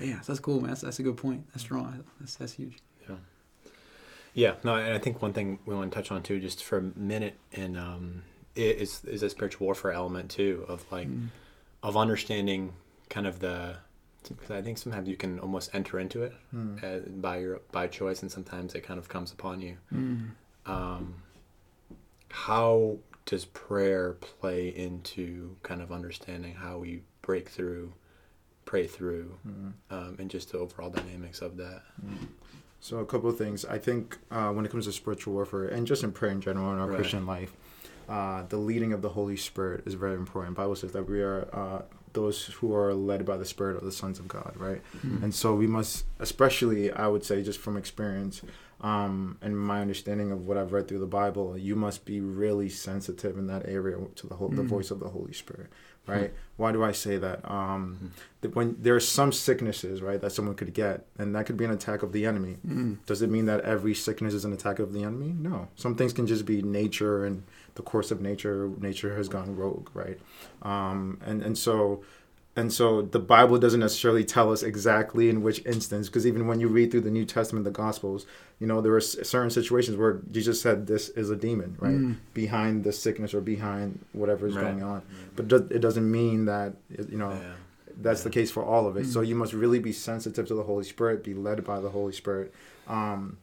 yeah, so that's cool, man. That's, that's a good point. That's strong. That's, that's huge. Yeah, Yeah. no, and I think one thing we want to touch on too, just for a minute, and um, is is a spiritual warfare element too of like Mm. of understanding kind of the. Because I think sometimes you can almost enter into it hmm. uh, by your by choice, and sometimes it kind of comes upon you. Mm. Um, how does prayer play into kind of understanding how we break through, pray through, Hmm. um, and just the overall dynamics of that? So a couple of things. I think uh, when it comes to spiritual warfare and just in prayer in general in our Right. Christian life, uh, the leading of the Holy Spirit is very important. Bible says that we are uh, those who are led by the Spirit of the sons of God, right? Mm. And so we must, especially I would say, just from experience um, and my understanding of what I've read through the Bible, you must be really sensitive in that area to the whole, the Mm. voice of the Holy Spirit, right? Why do I say that? Um, Mhm. that when there are some sicknesses, right, that someone could get, and that could be an attack of the enemy. Mm. Does it mean that every sickness is an attack of the enemy? No. Some things can just be nature and the course of nature. Nature has gone rogue, right? Um, and and so and so the Bible doesn't necessarily tell us exactly in which instance, because even when you read through the New Testament, the Gospels, you know there are certain situations where Jesus said this is a demon, right, Mm. behind the sickness or behind whatever is Right. going on. But it does- it doesn't mean that you know Yeah. that's the case for all of it. So Mm. you must really be sensitive to the Holy Spirit, be led by the Holy Spirit. Um,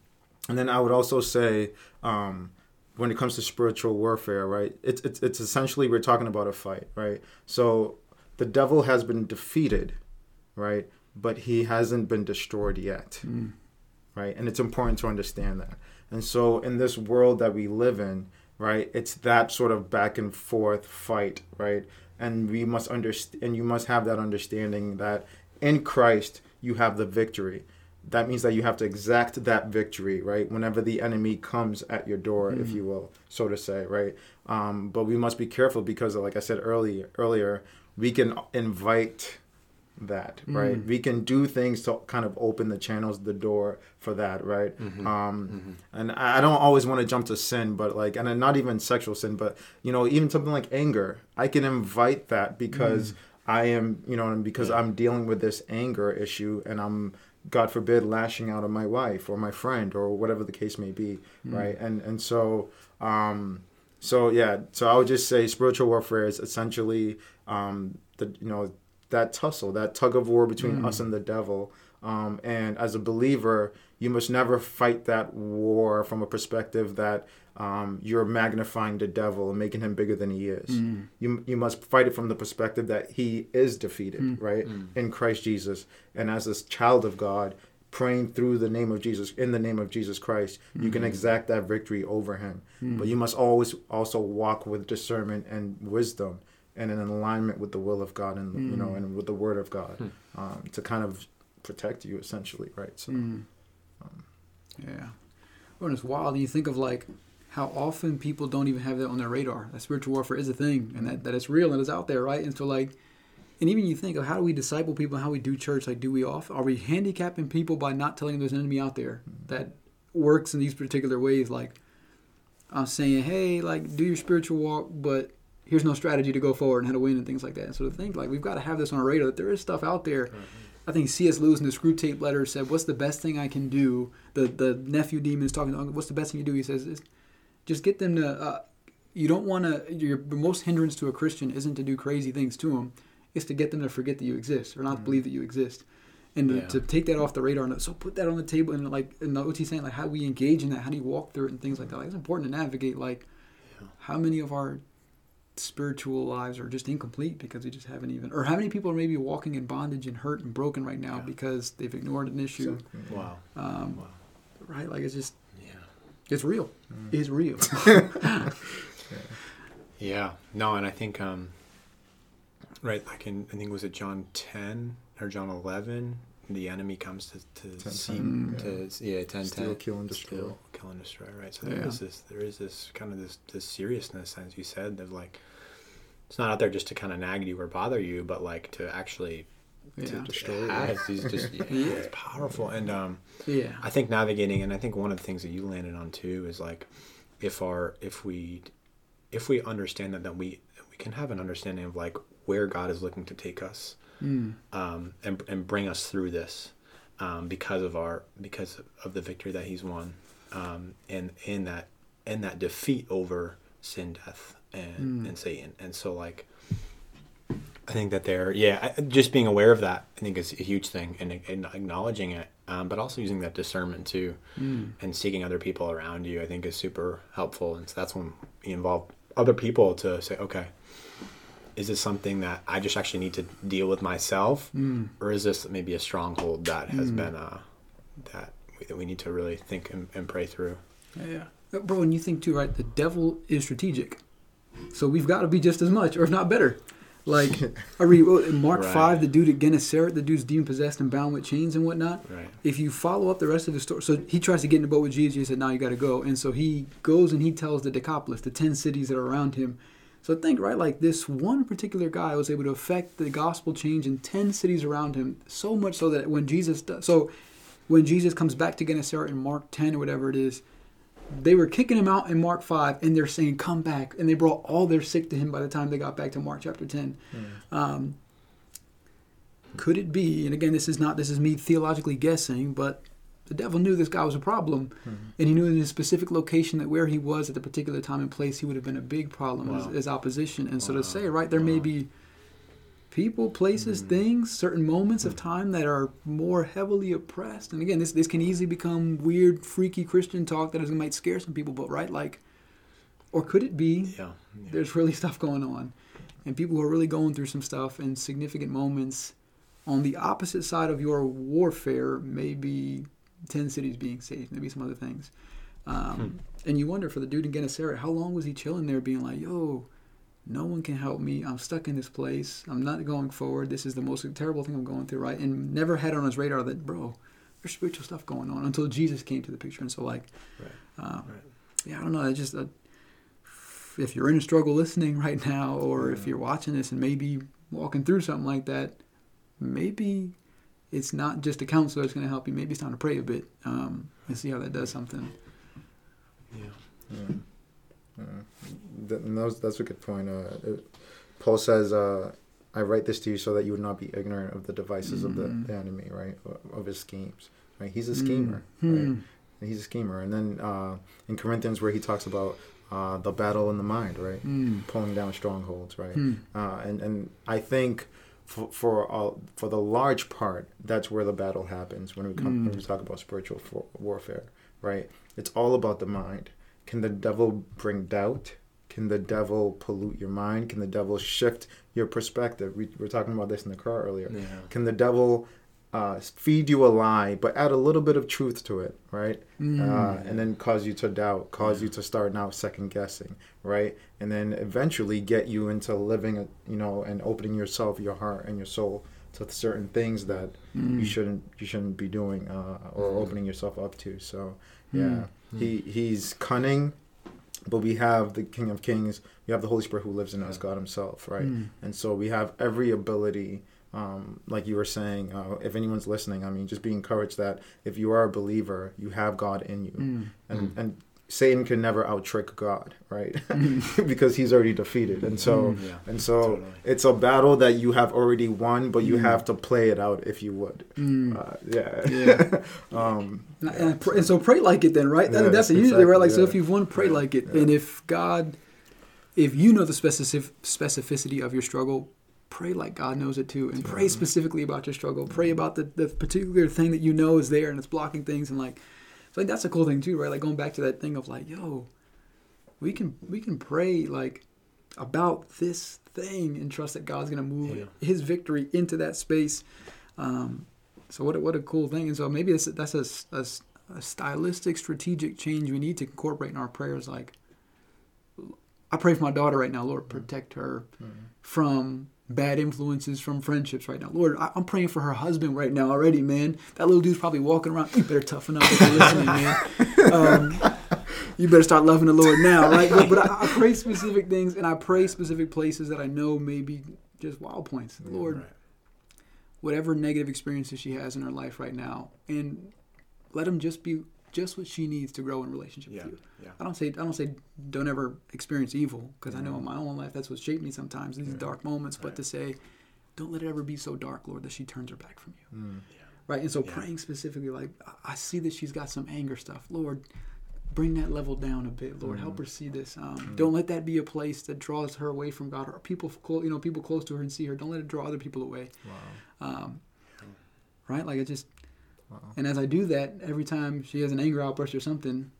and then I would also say, um, when it comes to spiritual warfare, right? It's, it's it's essentially we're talking about a fight, right? So the devil has been defeated, right? But he hasn't been destroyed yet Mm. right? And it's important to understand that. And so, in this world that we live in, right, it's that sort of back and forth fight, right? and we must understand and you must have that understanding that in Christ you have the victory that means that you have to exact that victory right whenever the enemy comes at your door mm. if you will so to say right um, but we must be careful because like i said earlier earlier we can invite that right mm. we can do things to kind of open the channels the door for that right mm-hmm. Um, mm-hmm. and i don't always want to jump to sin but like and not even sexual sin but you know even something like anger i can invite that because mm. i am you know because yeah. i'm dealing with this anger issue and i'm god forbid lashing out at my wife or my friend or whatever the case may be mm. right and and so um so yeah so i would just say spiritual warfare is essentially um the you know that tussle, that tug of war between mm. us and the devil. Um, and as a believer, you must never fight that war from a perspective that um, you're magnifying the devil and making him bigger than he is. Mm. You, you must fight it from the perspective that he is defeated, mm. right, mm. in Christ Jesus. And as a child of God, praying through the name of Jesus, in the name of Jesus Christ, you can mm-hmm. exact that victory over him. Mm. But you must always also walk with discernment and wisdom and in alignment with the will of God and mm. you know mm. and with the Word of God mm. um, to kind of protect you essentially, right? So, mm. um, yeah. Well, it's wild. And you think of like how often people don't even have that on their radar. That spiritual warfare is a thing, and that, that it's real and it's out there, right? And so like, and even you think of how do we disciple people, how we do church? Like, do we off? Are we handicapping people by not telling them there's an enemy out there that works in these particular ways? Like, I'm saying, hey, like, do your spiritual walk, but here's no strategy to go forward and how to win and things like that. And so to think like we've got to have this on our radar that there is stuff out there. Mm-hmm. I think C.S. Lewis in the Screwtape letter said, "What's the best thing I can do?" The the nephew demon is talking. To, What's the best thing you do? He says, "Just get them to." Uh, you don't want to. Your most hindrance to a Christian isn't to do crazy things to them. It's to get them to forget that you exist or not mm-hmm. believe that you exist, and yeah. to, to, take that off the radar. And so put that on the table and like and what he's saying, like how we engage in that, how do you walk through it, and things like that. Like it's important to navigate. Like yeah. how many of our spiritual lives are just incomplete because we just haven't even or how many people are maybe walking in bondage and hurt and broken right now yeah. because they've ignored an issue wow. Um, wow right like it's just it's real mm. it's real yeah. yeah no and i think um right like in i think was it john 10 or john 11 the enemy comes to to 10, seek 10, to yeah, yeah 10 Steal, 10 kill and destroy Steal, kill and destroy right so there yeah. is this there is this kind of this this seriousness as you said of like it's not out there just to kind of nag you or bother you but like to actually yeah. to destroy it just yeah, it's powerful and um yeah i think navigating and i think one of the things that you landed on too is like if our if we if we understand that then we we can have an understanding of like where god is looking to take us mm. um, and and bring us through this um, because of our because of the victory that He's won, um, and in that in that defeat over sin, death, and mm. and Satan. And so like. I think that they're yeah, just being aware of that. I think is a huge thing, and, and acknowledging it, um, but also using that discernment too, mm. and seeking other people around you. I think is super helpful, and so that's when you involve other people to say, okay, is this something that I just actually need to deal with myself, mm. or is this maybe a stronghold that has mm. been uh, that we, that we need to really think and, and pray through? Yeah, uh, bro. And you think too, right? The devil is strategic, so we've got to be just as much, or if not better. Like I read Mark right. five, the dude at Gennesaret, the dude's demon possessed and bound with chains and whatnot. Right. If you follow up the rest of the story, so he tries to get in the boat with Jesus. He said, "Now you got to go," and so he goes and he tells the Decapolis, the ten cities that are around him, so think, right, like this one particular guy was able to affect the gospel change in 10 cities around him, so much so that when Jesus does, so when Jesus comes back to Gennesaret in Mark 10 or whatever it is, they were kicking him out in Mark 5 and they're saying, come back. And they brought all their sick to him by the time they got back to Mark chapter 10. Mm. Um, could it be, and again, this is not, this is me theologically guessing, but the devil knew this guy was a problem, mm-hmm. and he knew in his specific location that where he was at the particular time and place, he would have been a big problem wow. as, as, opposition. And wow. so to say, right, there wow. may be people, places, mm-hmm. things, certain moments of time that are more heavily oppressed. And again, this this can easily become weird, freaky Christian talk that might scare some people. But right, like, or could it be? Yeah. yeah. There's really stuff going on, and people who are really going through some stuff and significant moments. On the opposite side of your warfare, maybe 10 cities being saved, maybe some other things. Um, hmm. And you wonder for the dude in Gennesaret, how long was he chilling there being like, yo, no one can help me. I'm stuck in this place. I'm not going forward. This is the most terrible thing I'm going through, right? And never had on his radar that, bro, there's spiritual stuff going on until Jesus came to the picture. And so, like, Right. um, Right. yeah, I don't know. I just, uh, if you're in a struggle listening right now, or if you're watching this and maybe walking through something like that, maybe it's not just a counselor that's going to help you. Maybe it's time to pray a bit um, and see how that does something. Yeah. Yeah. Yeah. Th- and those, that's a good point. Uh, it, Paul says, uh, I write this to you so that you would not be ignorant of the devices of the, Mhm. the enemy, right? Of- his schemes, right? He's a Mm. schemer, Hmm. right? He's a schemer. And then uh, in Corinthians, where he talks about uh, the battle in the mind, right? Hmm. Pulling down strongholds, right? Hmm. Uh, and and I think for for uh, for the large part, that's where the battle happens when we come Mm. when we talk about spiritual for, warfare, right? It's all about the mind. Can the devil bring doubt? Can the devil pollute your mind? Can the devil shift your perspective? We were talking about this in the car earlier. Yeah. Can the devil uh, feed you a lie, but add a little bit of truth to it, right? Mm. uh, and then cause you to doubt, cause you to start now second guessing, right? And then eventually get you into living, you know, and opening yourself, your heart, and your soul to certain things that Mm. you shouldn't you shouldn't be doing uh, or Mhm. opening yourself up to. So Yeah, he he's cunning, but we have the King of Kings. We have the Holy Spirit who lives in us, God Himself, right? Mm. And so we have every ability, um, like you were saying, uh, if anyone's listening, I mean, just be encouraged that if you are a believer, you have God in you. Mm. And, Mm. and Satan can never out trick God, right? Because he's already defeated. And so, Mm, yeah. and so Totally. it's a battle that you have already won, but you Mm. have to play it out if you would. Mm. Uh, yeah. Yeah. um, And, and, pr- and so pray like it then, right? That- Yeah, that's usually right. Like so, if you've won, pray Yeah, like it. yeah. And if God, if you know the specific specificity of your struggle, pray like God knows it too, and pray specifically about your struggle. Pray about the, the particular thing that you know is there and it's blocking things, and like, so like that's a cool thing too, right? Like going back to that thing of like, yo, we can we can pray like about this thing and trust that God's gonna move Yeah. His victory into that space. Um, so what a, what a cool thing. And so maybe that's, that's a, a, a stylistic, strategic change we need to incorporate in our prayers. Like, I pray for my daughter right now. Lord, protect her from bad influences, from friendships right now. Lord, I, I'm praying for her husband right now already, man. That little dude's probably walking around. You better toughen up if you're listening, man. Um, you better start loving the Lord now, right? But, but I, I pray specific things and I pray specific places that I know may be just wild points. Lord, Right. whatever negative experiences she has in her life right now, and let them just be just what she needs to grow in relationship Yeah. with you. Yeah. I don't say I don't say don't ever experience evil because I know in my own life that's what shaped me sometimes these dark moments. But Right. to say, don't let it ever be so dark, Lord, that she turns her back from you. mm, Right, and so Yeah. praying specifically, like I- see that she's got some anger stuff. Lord, bring that level down a bit. Lord, help her see this. Um, Don't let that be a place that draws her away from God or people, clo- you know, people close to her and see her. Don't let it draw other people away. wow. Um, right, like it just. Wow. And as I do that, every time she has an anger outburst or something,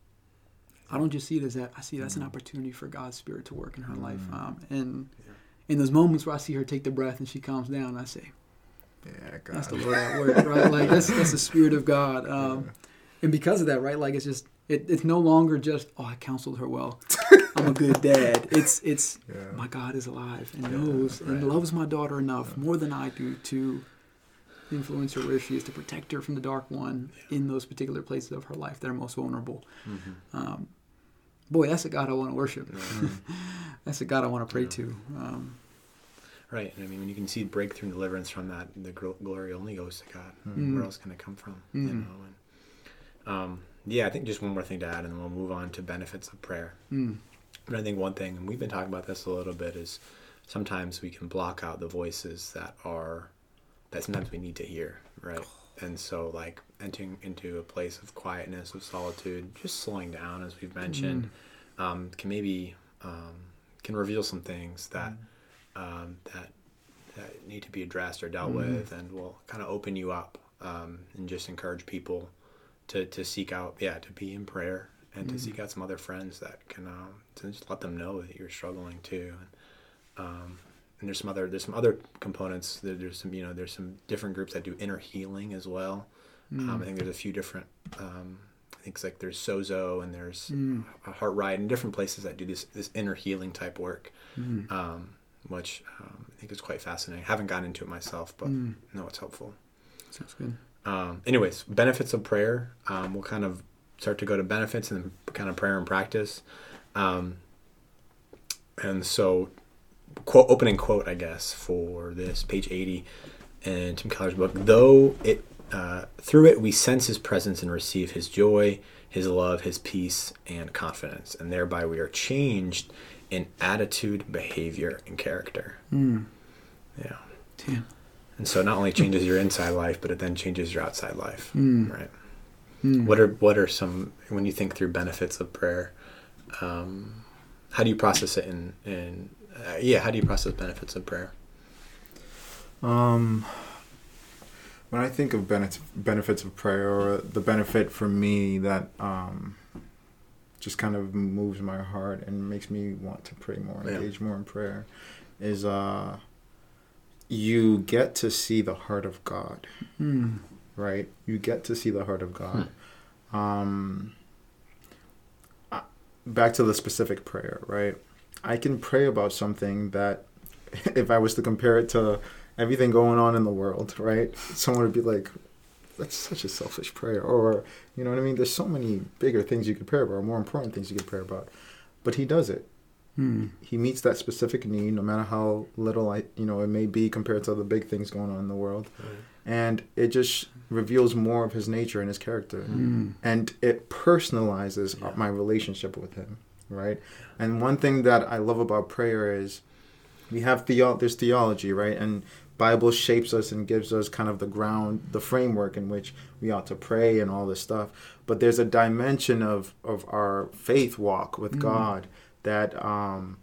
I don't just see it as that. I see that's an opportunity for God's Spirit to work in her life. Um, and Yeah. in those moments where I see her take the breath and she calms down, I say, Yeah, that's the Lord at work, right? Like that's that's the Spirit of God. Um, and because of that, right? Like it's just it, it's no longer just oh I counseled her well, I'm a good dad. It's it's Yeah. my God is alive and knows and loves my daughter enough more than I do to influence her where she is to protect her from the dark one in those particular places of her life that are most vulnerable. Mm-hmm. Um, boy, that's a God I want to worship. Mm-hmm. That's a God I want to pray to. Um, Right. And I mean, when you can see breakthrough and deliverance from that, the gl- glory only goes to God. Mhm. Where else can it come from? You Mhm. know. And, um, yeah, I think just one more thing to add, and then we'll move on to benefits of prayer. mm, But I think one thing, and we've been talking about this a little bit, is sometimes we can block out the voices that are that sometimes we need to hear, right? And so, like entering into a place of quietness, of solitude, just slowing down, as we've mentioned, um, can maybe um, can reveal some things that um, that that need to be addressed or dealt with, and will kind of open you up um, and just encourage people to to seek out, yeah, to be in prayer and to seek out some other friends that can um, to just let them know that you're struggling too. And, um, and there's some other there's some other components. There, there's some you know there's some different groups that do inner healing as well. Um, I think there's a few different um, think it's like there's Sozo and there's Mm. a Heart Ride and different places that do this this inner healing type work, Mm. um, which um, I think is quite fascinating. I haven't gotten into it myself, but Mm. no, it's helpful. Sounds good. Um, anyways, benefits of prayer. Um, we'll kind of start to go to benefits and then kind of prayer and practice. Um, and so, quote opening quote, I guess, for this page eighty in Tim Keller's book. Though it uh, through it we sense His presence and receive His joy, His love, His peace, and confidence, and thereby we are changed in attitude, behavior, and character. Mm. Yeah. Damn. And so, not only changes your inside life, but it then changes your outside life. Mm. Right. Mm. What are what are some when you think through benefits of prayer? Um, how do you process it? In in uh, yeah, how do you process benefits of prayer? Um, when I think of benefits benefits of prayer, or the benefit for me that um, just kind of moves my heart and makes me want to pray more, Yeah. engage more in prayer, is uh, you get to see the heart of God, Mm. right? You get to see the heart of God. Um, uh, back to the specific prayer, right? I can pray about something that, if I was to compare it to everything going on in the world, right? Someone would be like, that's such a selfish prayer. Or, you know what I mean? There's so many bigger things you could pray about, or more important things you could pray about. But he does it. Mm. He meets that specific need, no matter how little I, you know, it may be compared to the big things going on in the world. And it just reveals more of his nature and his character Mm. and it personalizes Yeah. my relationship with him right and one thing that i love about prayer is we have theo- there's theology right and bible shapes us and gives us kind of the ground the framework in which we ought to pray and all this stuff but there's a dimension of of our faith walk with Mm. god that um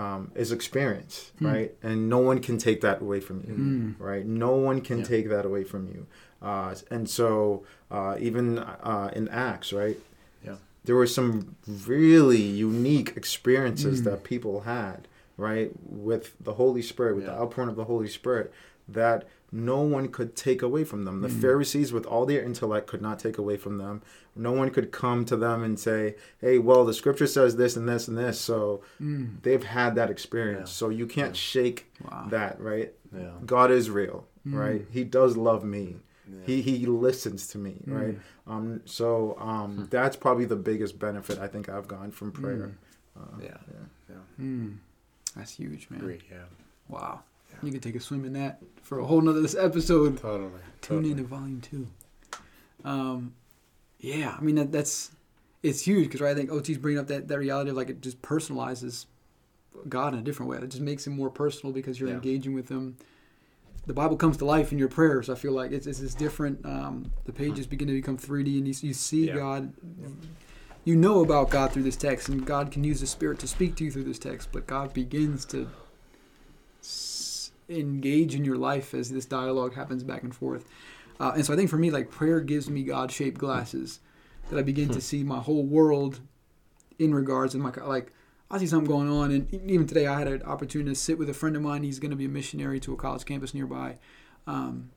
um, is experience, Hmm. right? And no one can take that away from you, Mm. right? No one can Yeah. take that away from you. Uh, and so, uh, even uh, in Acts, right? Yeah. There were some really unique experiences Mm. that people had, right, with the Holy Spirit, with the outpouring of the Holy Spirit, that no one could take away from them. The Mm. Pharisees, with all their intellect, could not take away from them. No one could come to them and say, "Hey, well, the Scripture says this and this and this," so Mm. they've had that experience. Yeah. So you can't Yeah. shake Wow. that, right? Yeah. God is real, Mm. right? He does love me. Yeah. He he listens to me, Mm. right? Um, so um, Hmm. that's probably the biggest benefit I think I've gotten from prayer. Uh, Yeah. Yeah. Mm. That's huge, man. Agreed. Yeah. Wow. Yeah. You could take a swim in that for a whole nother this episode. Totally. Tune in to volume two. Um, yeah, I mean that, that's it's huge because right, I think Oti's bringing up that, that reality of like it just personalizes God in a different way. It just makes him more personal because you're Yeah. engaging with him. The Bible comes to life in your prayers. I feel like it's it's, it's different. Um, the pages begin to become 3D, and you, you see Yeah. God. You know about God through this text, and God can use the Spirit to speak to you through this text. But God begins to s- engage in your life as this dialogue happens back and forth. Uh, and so I think for me, like prayer gives me God-shaped glasses that I begin to see my whole world in regards to my like. I see something going on, and even today I had an opportunity to sit with a friend of mine. He's going to be a missionary to a college campus nearby. Um,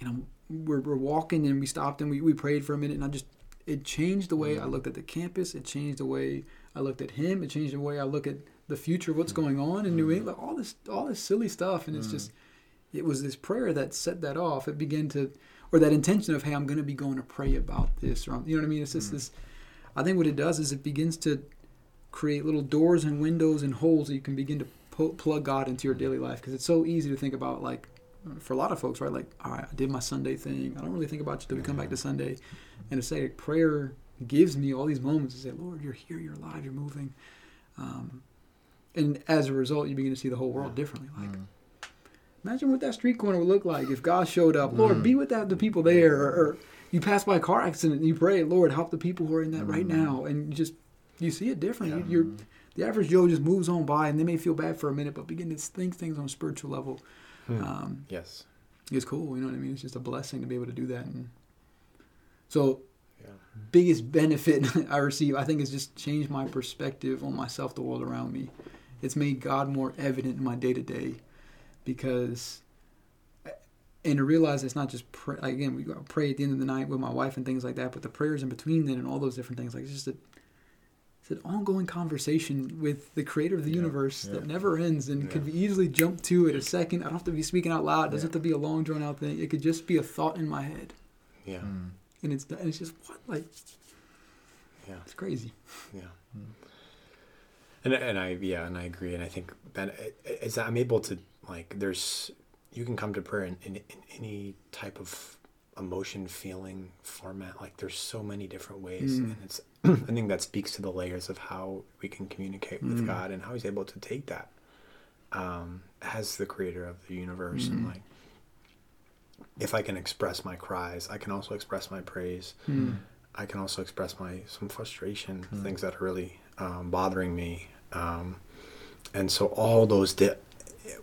and I'm, we're, we're walking, and we stopped and we, we prayed for a minute, and I just it changed the way I mm-hmm. looked at the campus. It changed the way I looked at him. It changed the way I look at the future what's mm-hmm. going on in New mm-hmm. England. All this all this silly stuff, and it's just it was this prayer that set that off. It began to, or that intention of, hey, I'm going to be going to pray about this, or you know what I mean. It's just this. I think what it does is it begins to create little doors and windows and holes that you can begin to plug God into your daily life because it's so easy to think about like for a lot of folks, right? Like, all right, I did my Sunday thing. I don't really think about you till we come back to Sunday, and to say prayer gives me all these moments to say, Lord, you're here, you're alive, you're moving, um, and as a result, you begin to see the whole world differently. Like, Mm. Imagine what that street corner would look like if God showed up. Lord, be with that, the people there. Or, or you pass by a car accident and you pray, Lord, help the people who are in that right now. And you just, you see it different. You, you're, the average Joe just moves on by and they may feel bad for a minute, but begin to think things on a spiritual level. Hmm. Um, Yes. it's cool. You know what I mean? It's just a blessing to be able to do that. And so, Yeah. biggest benefit I receive, I think, is just changed my perspective on myself, the world around me. It's made God more evident in my day to day because and to realize it's not just pray, like, again we pray at the end of the night with my wife and things like that, but the prayers in between then and all those different things like it's just a it's an ongoing conversation with the creator of the Yeah, universe yeah. that never ends and Yeah. could be easily jump to at a second. I don't have to be speaking out loud. It doesn't Yeah. have to be a long drawn out thing. It could just be a thought in my head, Yeah. Mm. and it's and it's just what like Yeah. it's crazy. Yeah. Mm. And and I yeah, and I agree, and I think that is that I'm able to like there's you can come to prayer in, in, in any type of emotion, feeling, format. Like there's so many different ways, Mm. and it's I think that speaks to the layers of how we can communicate with Mm. God and how He's able to take that um, as the Creator of the universe, Mm. and like if I can express my cries, I can also express my praise. Mm. I can also express my some frustration, Mm. things that are really um, bothering me, um, and so all those di-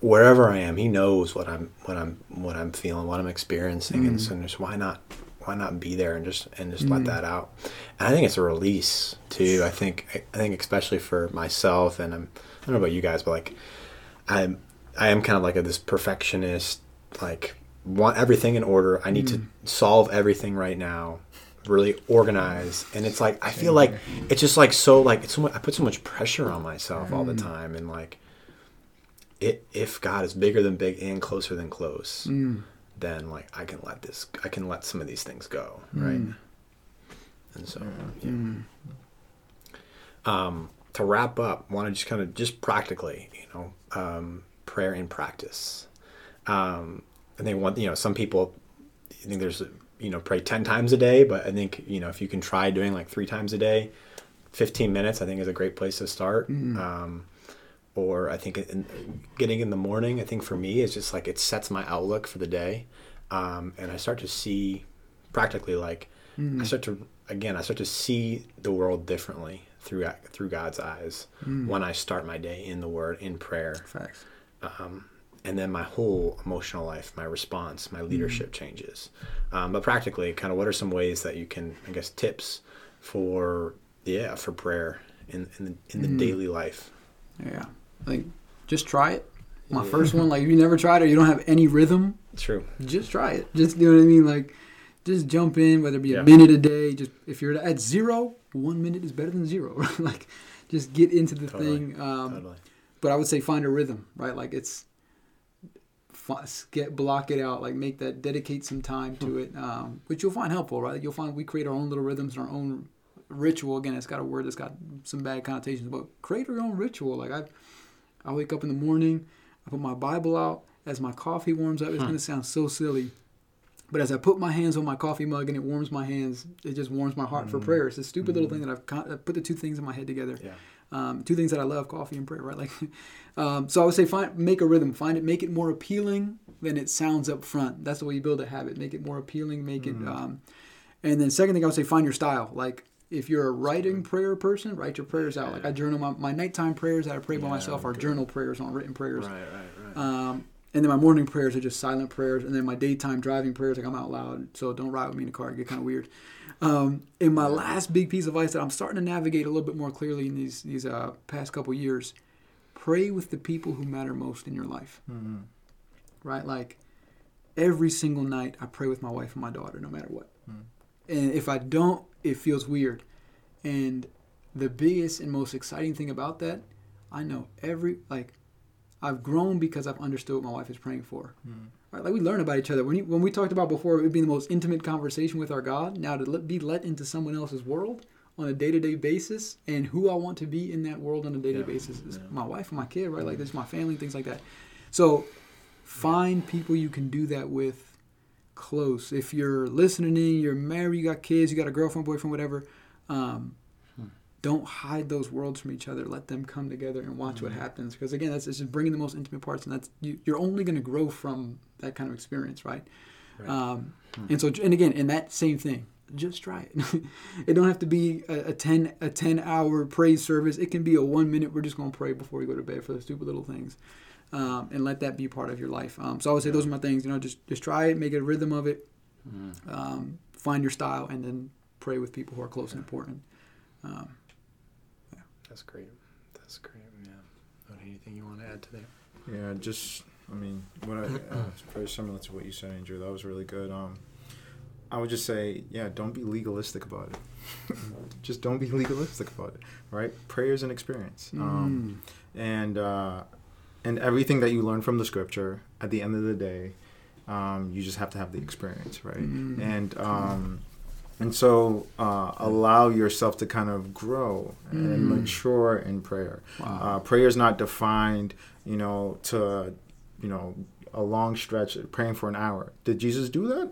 wherever I am, he knows what I'm what I'm what I'm feeling, what I'm experiencing, and Mm. so just why not why not be there and just and just Mm. let that out. And I think it's a release too. I think I think especially for myself, and I'm I don't know about you guys, but like I'm I am kind of like a, this perfectionist, like want everything in order. I need to solve everything right now, really organize, and it's like I feel like it's just like so like it's so much, I put so much pressure on myself all the time, and like it if God is bigger than big and closer than close, Mm. then like I can let this I can let some of these things go, right? Mm. And so yeah. Mm. um, to wrap up, want to just kind of just practically, you know, um, prayer in practice. Um, I think one, you know, some people, I think there's, you know, pray 10 times a day, but I think, you know, if you can try doing like three times a day, 15 minutes, I think is a great place to start. Mm. Um, or I think in, getting in the morning, I think for me is just like it sets my outlook for the day. Um, and I start to see practically like, Mm. I start to again I start to see the world differently through through God's eyes Mm. when I start my day in the Word in prayer, Facts. um, and then my whole emotional life, my response, my leadership changes. Um, but practically, kind of, what are some ways that you can, I guess, tips for yeah for prayer in in the, in the Mm. daily life? Yeah. Like just try it. My Yeah. first one, like if you never tried it or you don't have any rhythm, True. just try it. Just you know what I mean? Like just jump in, whether it be Yeah. a minute a day. Just if you're at zero, one minute is better than zero. Right? like just get into the Totally. thing. Um, totally. but I would say find a rhythm, right? Like it's get block it out, like make that dedicate some time to it, um, which you'll find helpful, right? You'll find we create our own little rhythms and our own ritual. Again, it's got a word that's got some bad connotations, but create your own ritual. Like I, I wake up in the morning, I put my Bible out as my coffee warms up. It's Hmm. gonna sound so silly. But as I put my hands on my coffee mug and it warms my hands, it just warms my heart for Mm. prayer. It's a stupid little Mm. thing that I've con- put the two things in my head together Yeah. um, two things that I love: coffee and prayer. Right? Like, um, so I would say find make a rhythm, find it, make it more appealing than it sounds up front. That's the way you build a habit. Make it more appealing. Make it, Mhm. um, and then second thing I would say find your style. Like if you're a writing prayer person, write your prayers out. Like I journal my, my nighttime prayers that I pray by Yeah, myself are journal prayers, not written prayers. Right. Right. Right. Um, and then my morning prayers are just silent prayers, and then my daytime driving prayers, like I'm out loud, so don't ride with me in the car; it get kind of weird. Um, and my last big piece of advice that I'm starting to navigate a little bit more clearly in these these uh, past couple years: pray with the people who matter most in your life. Mhm. Right, like every single night, I pray with my wife and my daughter, no matter what. Mm. And if I don't, it feels weird. And the biggest and most exciting thing about that, I know every like I've grown because I've understood what my wife is praying for. Mm. Right? Like we learn about each other. When you, when we talked about before, it being the most intimate conversation with our God. Now to let, be let into someone else's world on a day to day basis, and who I want to be in that world on a day to day basis is Yeah. my wife and my kid. Right? Like this is my family, things like that. So find people you can do that with close. If you're listening in, you're married, you got kids, you got a girlfriend, boyfriend, whatever. Um, Hmm. don't hide those worlds from each other. Let them come together and watch what Mhm. happens. Because again, that's it's just bringing the most intimate parts, and that's you, you're only going to grow from that kind of experience, right? Right. Um, Hmm. And so, and again, in that same thing, just try it. it don't have to be a, a ten a ten hour praise service. It can be a one minute. We're just going to pray before we go to bed for the stupid little things, um, and let that be part of your life. Um, so I would say those are my things. You know, just just try it, make a rhythm of it, Mhm. um, find your style, and then pray with people who are close and important. Um, That's great. That's great. Yeah. Anything you want to add to that? Yeah, just I mean, what I, uh, it's very similar to what you said, Andrew. That was really good. Um, I would just say, yeah, don't be legalistic about it. just don't be legalistic about it, right? Prayer is an experience, um, and uh, and everything that you learn from the scripture, at the end of the day, um, you just have to have the experience, right? Mm. And um, and so uh, allow yourself to kind of grow and Mm. mature in prayer. Wow. Uh, prayer is not defined, you know, to you know a long stretch praying for an hour. Did Jesus do that?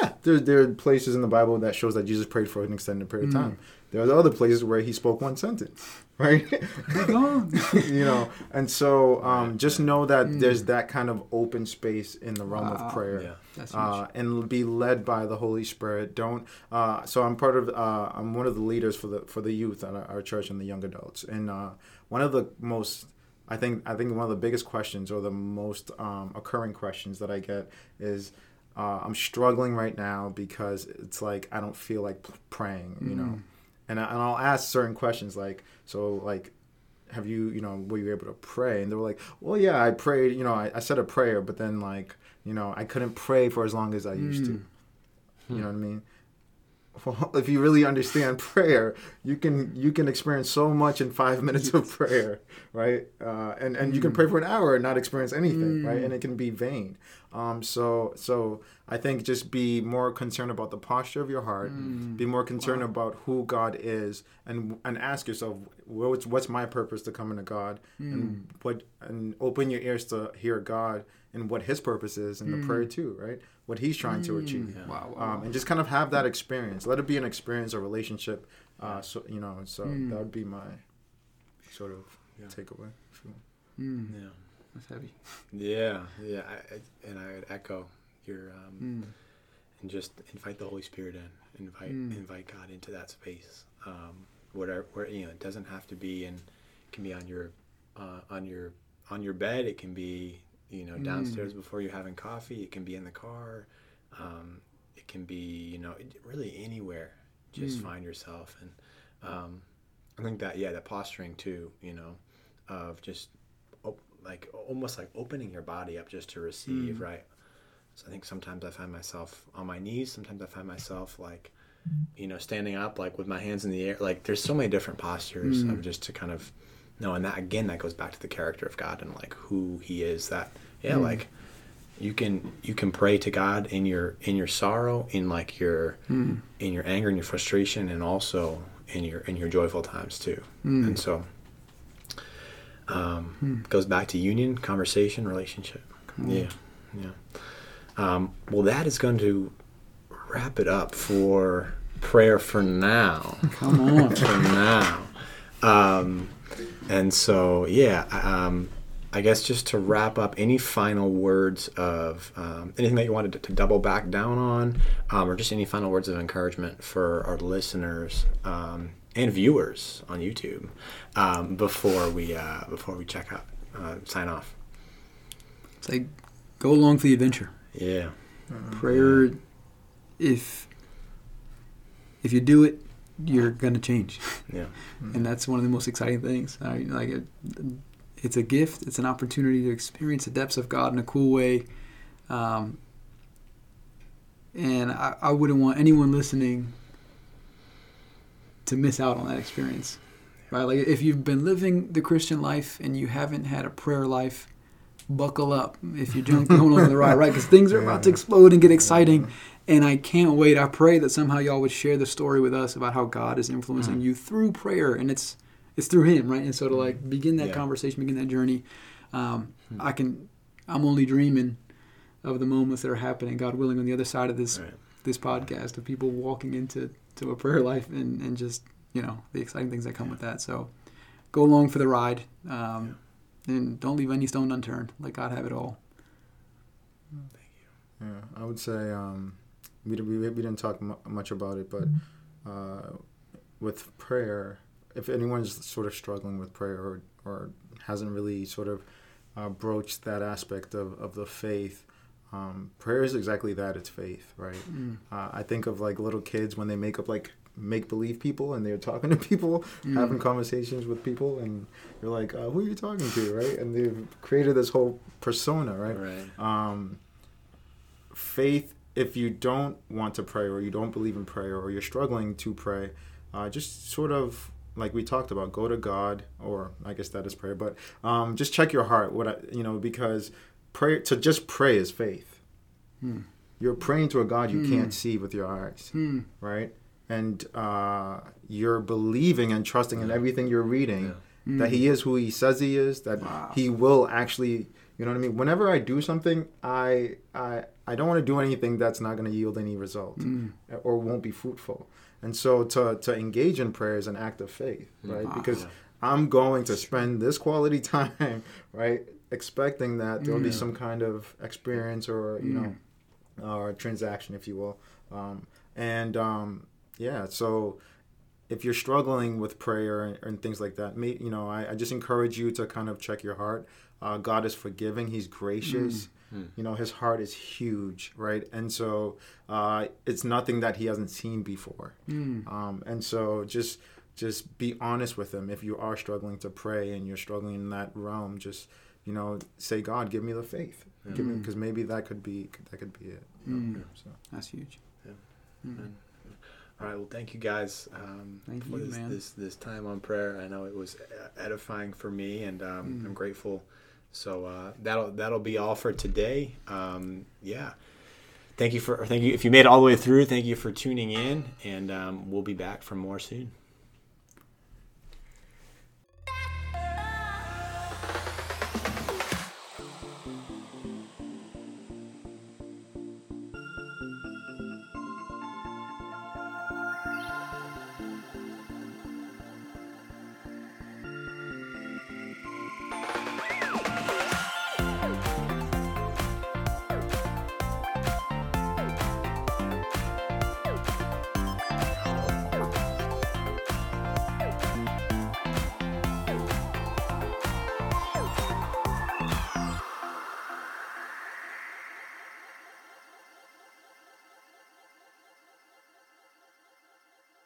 Yeah, there, there are places in the Bible that shows that Jesus prayed for an extended period of Mm. time. There are other places where he spoke one sentence, right? Be gone. you know, and so um, just know that Mm. there's that kind of open space in the realm Wow. of prayer Yeah. Uh, and be led by the Holy Spirit. Don't. Uh, so I'm part of. Uh, I'm one of the leaders for the for the youth at our, our church and the young adults. And uh, one of the most, I think, I think one of the biggest questions or the most um, occurring questions that I get is. Uh, I'm struggling right now because it's like I don't feel like praying, you know, and, I, and I'll ask certain questions like, so like, have you, you know, were you able to pray? And they were like, well, yeah, I prayed, you know, I, I said a prayer, but then like, you know, I couldn't pray for as long as I used to. Mm. You know what I mean? Well, if you really understand prayer, you can you can experience so much in five minutes of prayer, right? Uh, and and you can pray for an hour and not experience anything, right? And it can be vain. Um, so so I think just be more concerned about the posture of your heart. Be more concerned about who God is, and and ask yourself, what's what's my purpose to come into God, and what and open your ears to hear God and what His purpose is in the prayer too, right? What He's trying to achieve Wow. wow, um, and just kind of have that experience. Let it be an experience, or relationship. Uh, so you know, so Mm. that would be my sort of Yeah. takeaway. if. Mm. Yeah. That's heavy. Yeah, yeah, I, I, and I would echo your um, Mm. and just invite the Holy Spirit in, invite Mm. invite God into that space. Um, whatever, where you know, it doesn't have to be and it can be on your, uh, on your on your bed. It can be you know Mm. downstairs before you're having coffee. It can be in the car. Um, it can be you know really anywhere. Just Mm. find yourself, and um, I think that yeah, that posturing too. You know, of just op- like almost like opening your body up just to receive, Mm. right? So I think sometimes I find myself on my knees. Sometimes I find myself like, you know, standing up, like with my hands in the air. Like there's so many different postures Mm. of just to kind of know. And that again, that goes back to the character of God and like who He is. That yeah, Mm. like you can you can pray to God in your in your sorrow, in like your Mm. in your anger and your frustration, and also in your in your joyful times too. Mm. And so. Um, Hmm. Goes back to union, conversation, relationship. Come. Yeah, yeah. Um, well, that is going to wrap it up for prayer for now. Come on. for now. Um, and so, yeah, um, I guess just to wrap up, any final words of um, anything that you wanted to, to double back down on, um, or just any final words of encouragement for our listeners um, and viewers on YouTube um, before we uh, before we check out, uh, sign off. It's like go along for the adventure. Yeah. Prayer, if if you do it, you're gonna change, Yeah. and that's one of the most exciting things. I, like it, it's a gift. It's an opportunity to experience the depths of God in a cool way. Um, and I, I wouldn't want anyone listening to miss out on that experience. Right? Like if you've been living the Christian life and you haven't had a prayer life, buckle up if you're going along the ride, right? Because things are about to explode and get exciting. And I can't wait. I pray that somehow y'all would share the story with us about how God is influencing you through prayer, and it's it's through Him, right? And so to like begin that Yeah. conversation, begin that journey, um, I can. I'm only dreaming of the moments that are happening. God willing, on the other side of this Right. this podcast, of people walking into to a prayer life and and just you know the exciting things that come with that. So go along for the ride, um, and don't leave any stone unturned. Let God have it all. Thank you. Yeah, I would say um, we, we we didn't talk mu- much about it, but uh, with prayer, if anyone's sort of struggling with prayer or, or hasn't really sort of uh, broached that aspect of, of the faith, um, prayer is exactly that. It's faith, right? Mm. Uh, I think of like little kids when they make up like make believe people and they're talking to people, having conversations with people, and you're like, uh, who are you talking to, right? And they've created this whole persona, right? Right. Um, faith, if you don't want to pray or you don't believe in prayer or you're struggling to pray, uh, just sort of like we talked about, go to God, or I guess that is prayer, but um, just check your heart. What I, you know, because prayer to just pray is faith. You're praying to a God you can't see with your eyes, Hmm. right? And uh, you're believing and trusting in everything you're reading that He is who He says He is. That Wow. He will actually, you know what I mean. Whenever I do something, I I I don't want to do anything that's not going to yield any result mm. or won't be fruitful. And so to to engage in prayer is an act of faith, mm. right? Ah, because I'm going to spend this quality time, right, expecting that there'll be mm. some kind of experience or you know, or transaction, if you will. Um, and um, yeah, so if you're struggling with prayer and, and things like that, may, you know, I, I just encourage you to kind of check your heart. Uh, God is forgiving; He's gracious. You know, His heart is huge, right? And so uh, it's nothing that He hasn't seen before. Um, and so just just be honest with Him. If you are struggling to pray and you're struggling in that realm, just you know, say, God, give me the faith. Give me because maybe that could be that could be it. you know? So. That's huge. All right. Well, thank you guys um, Thank for you, this, man. this this time on prayer. I know it was edifying for me, and um, Mm. I'm grateful. So uh, that'll that'll be all for today. Um, yeah. Thank you for thank you if you made it all the way through. Thank you for tuning in, and um, we'll be back for more soon.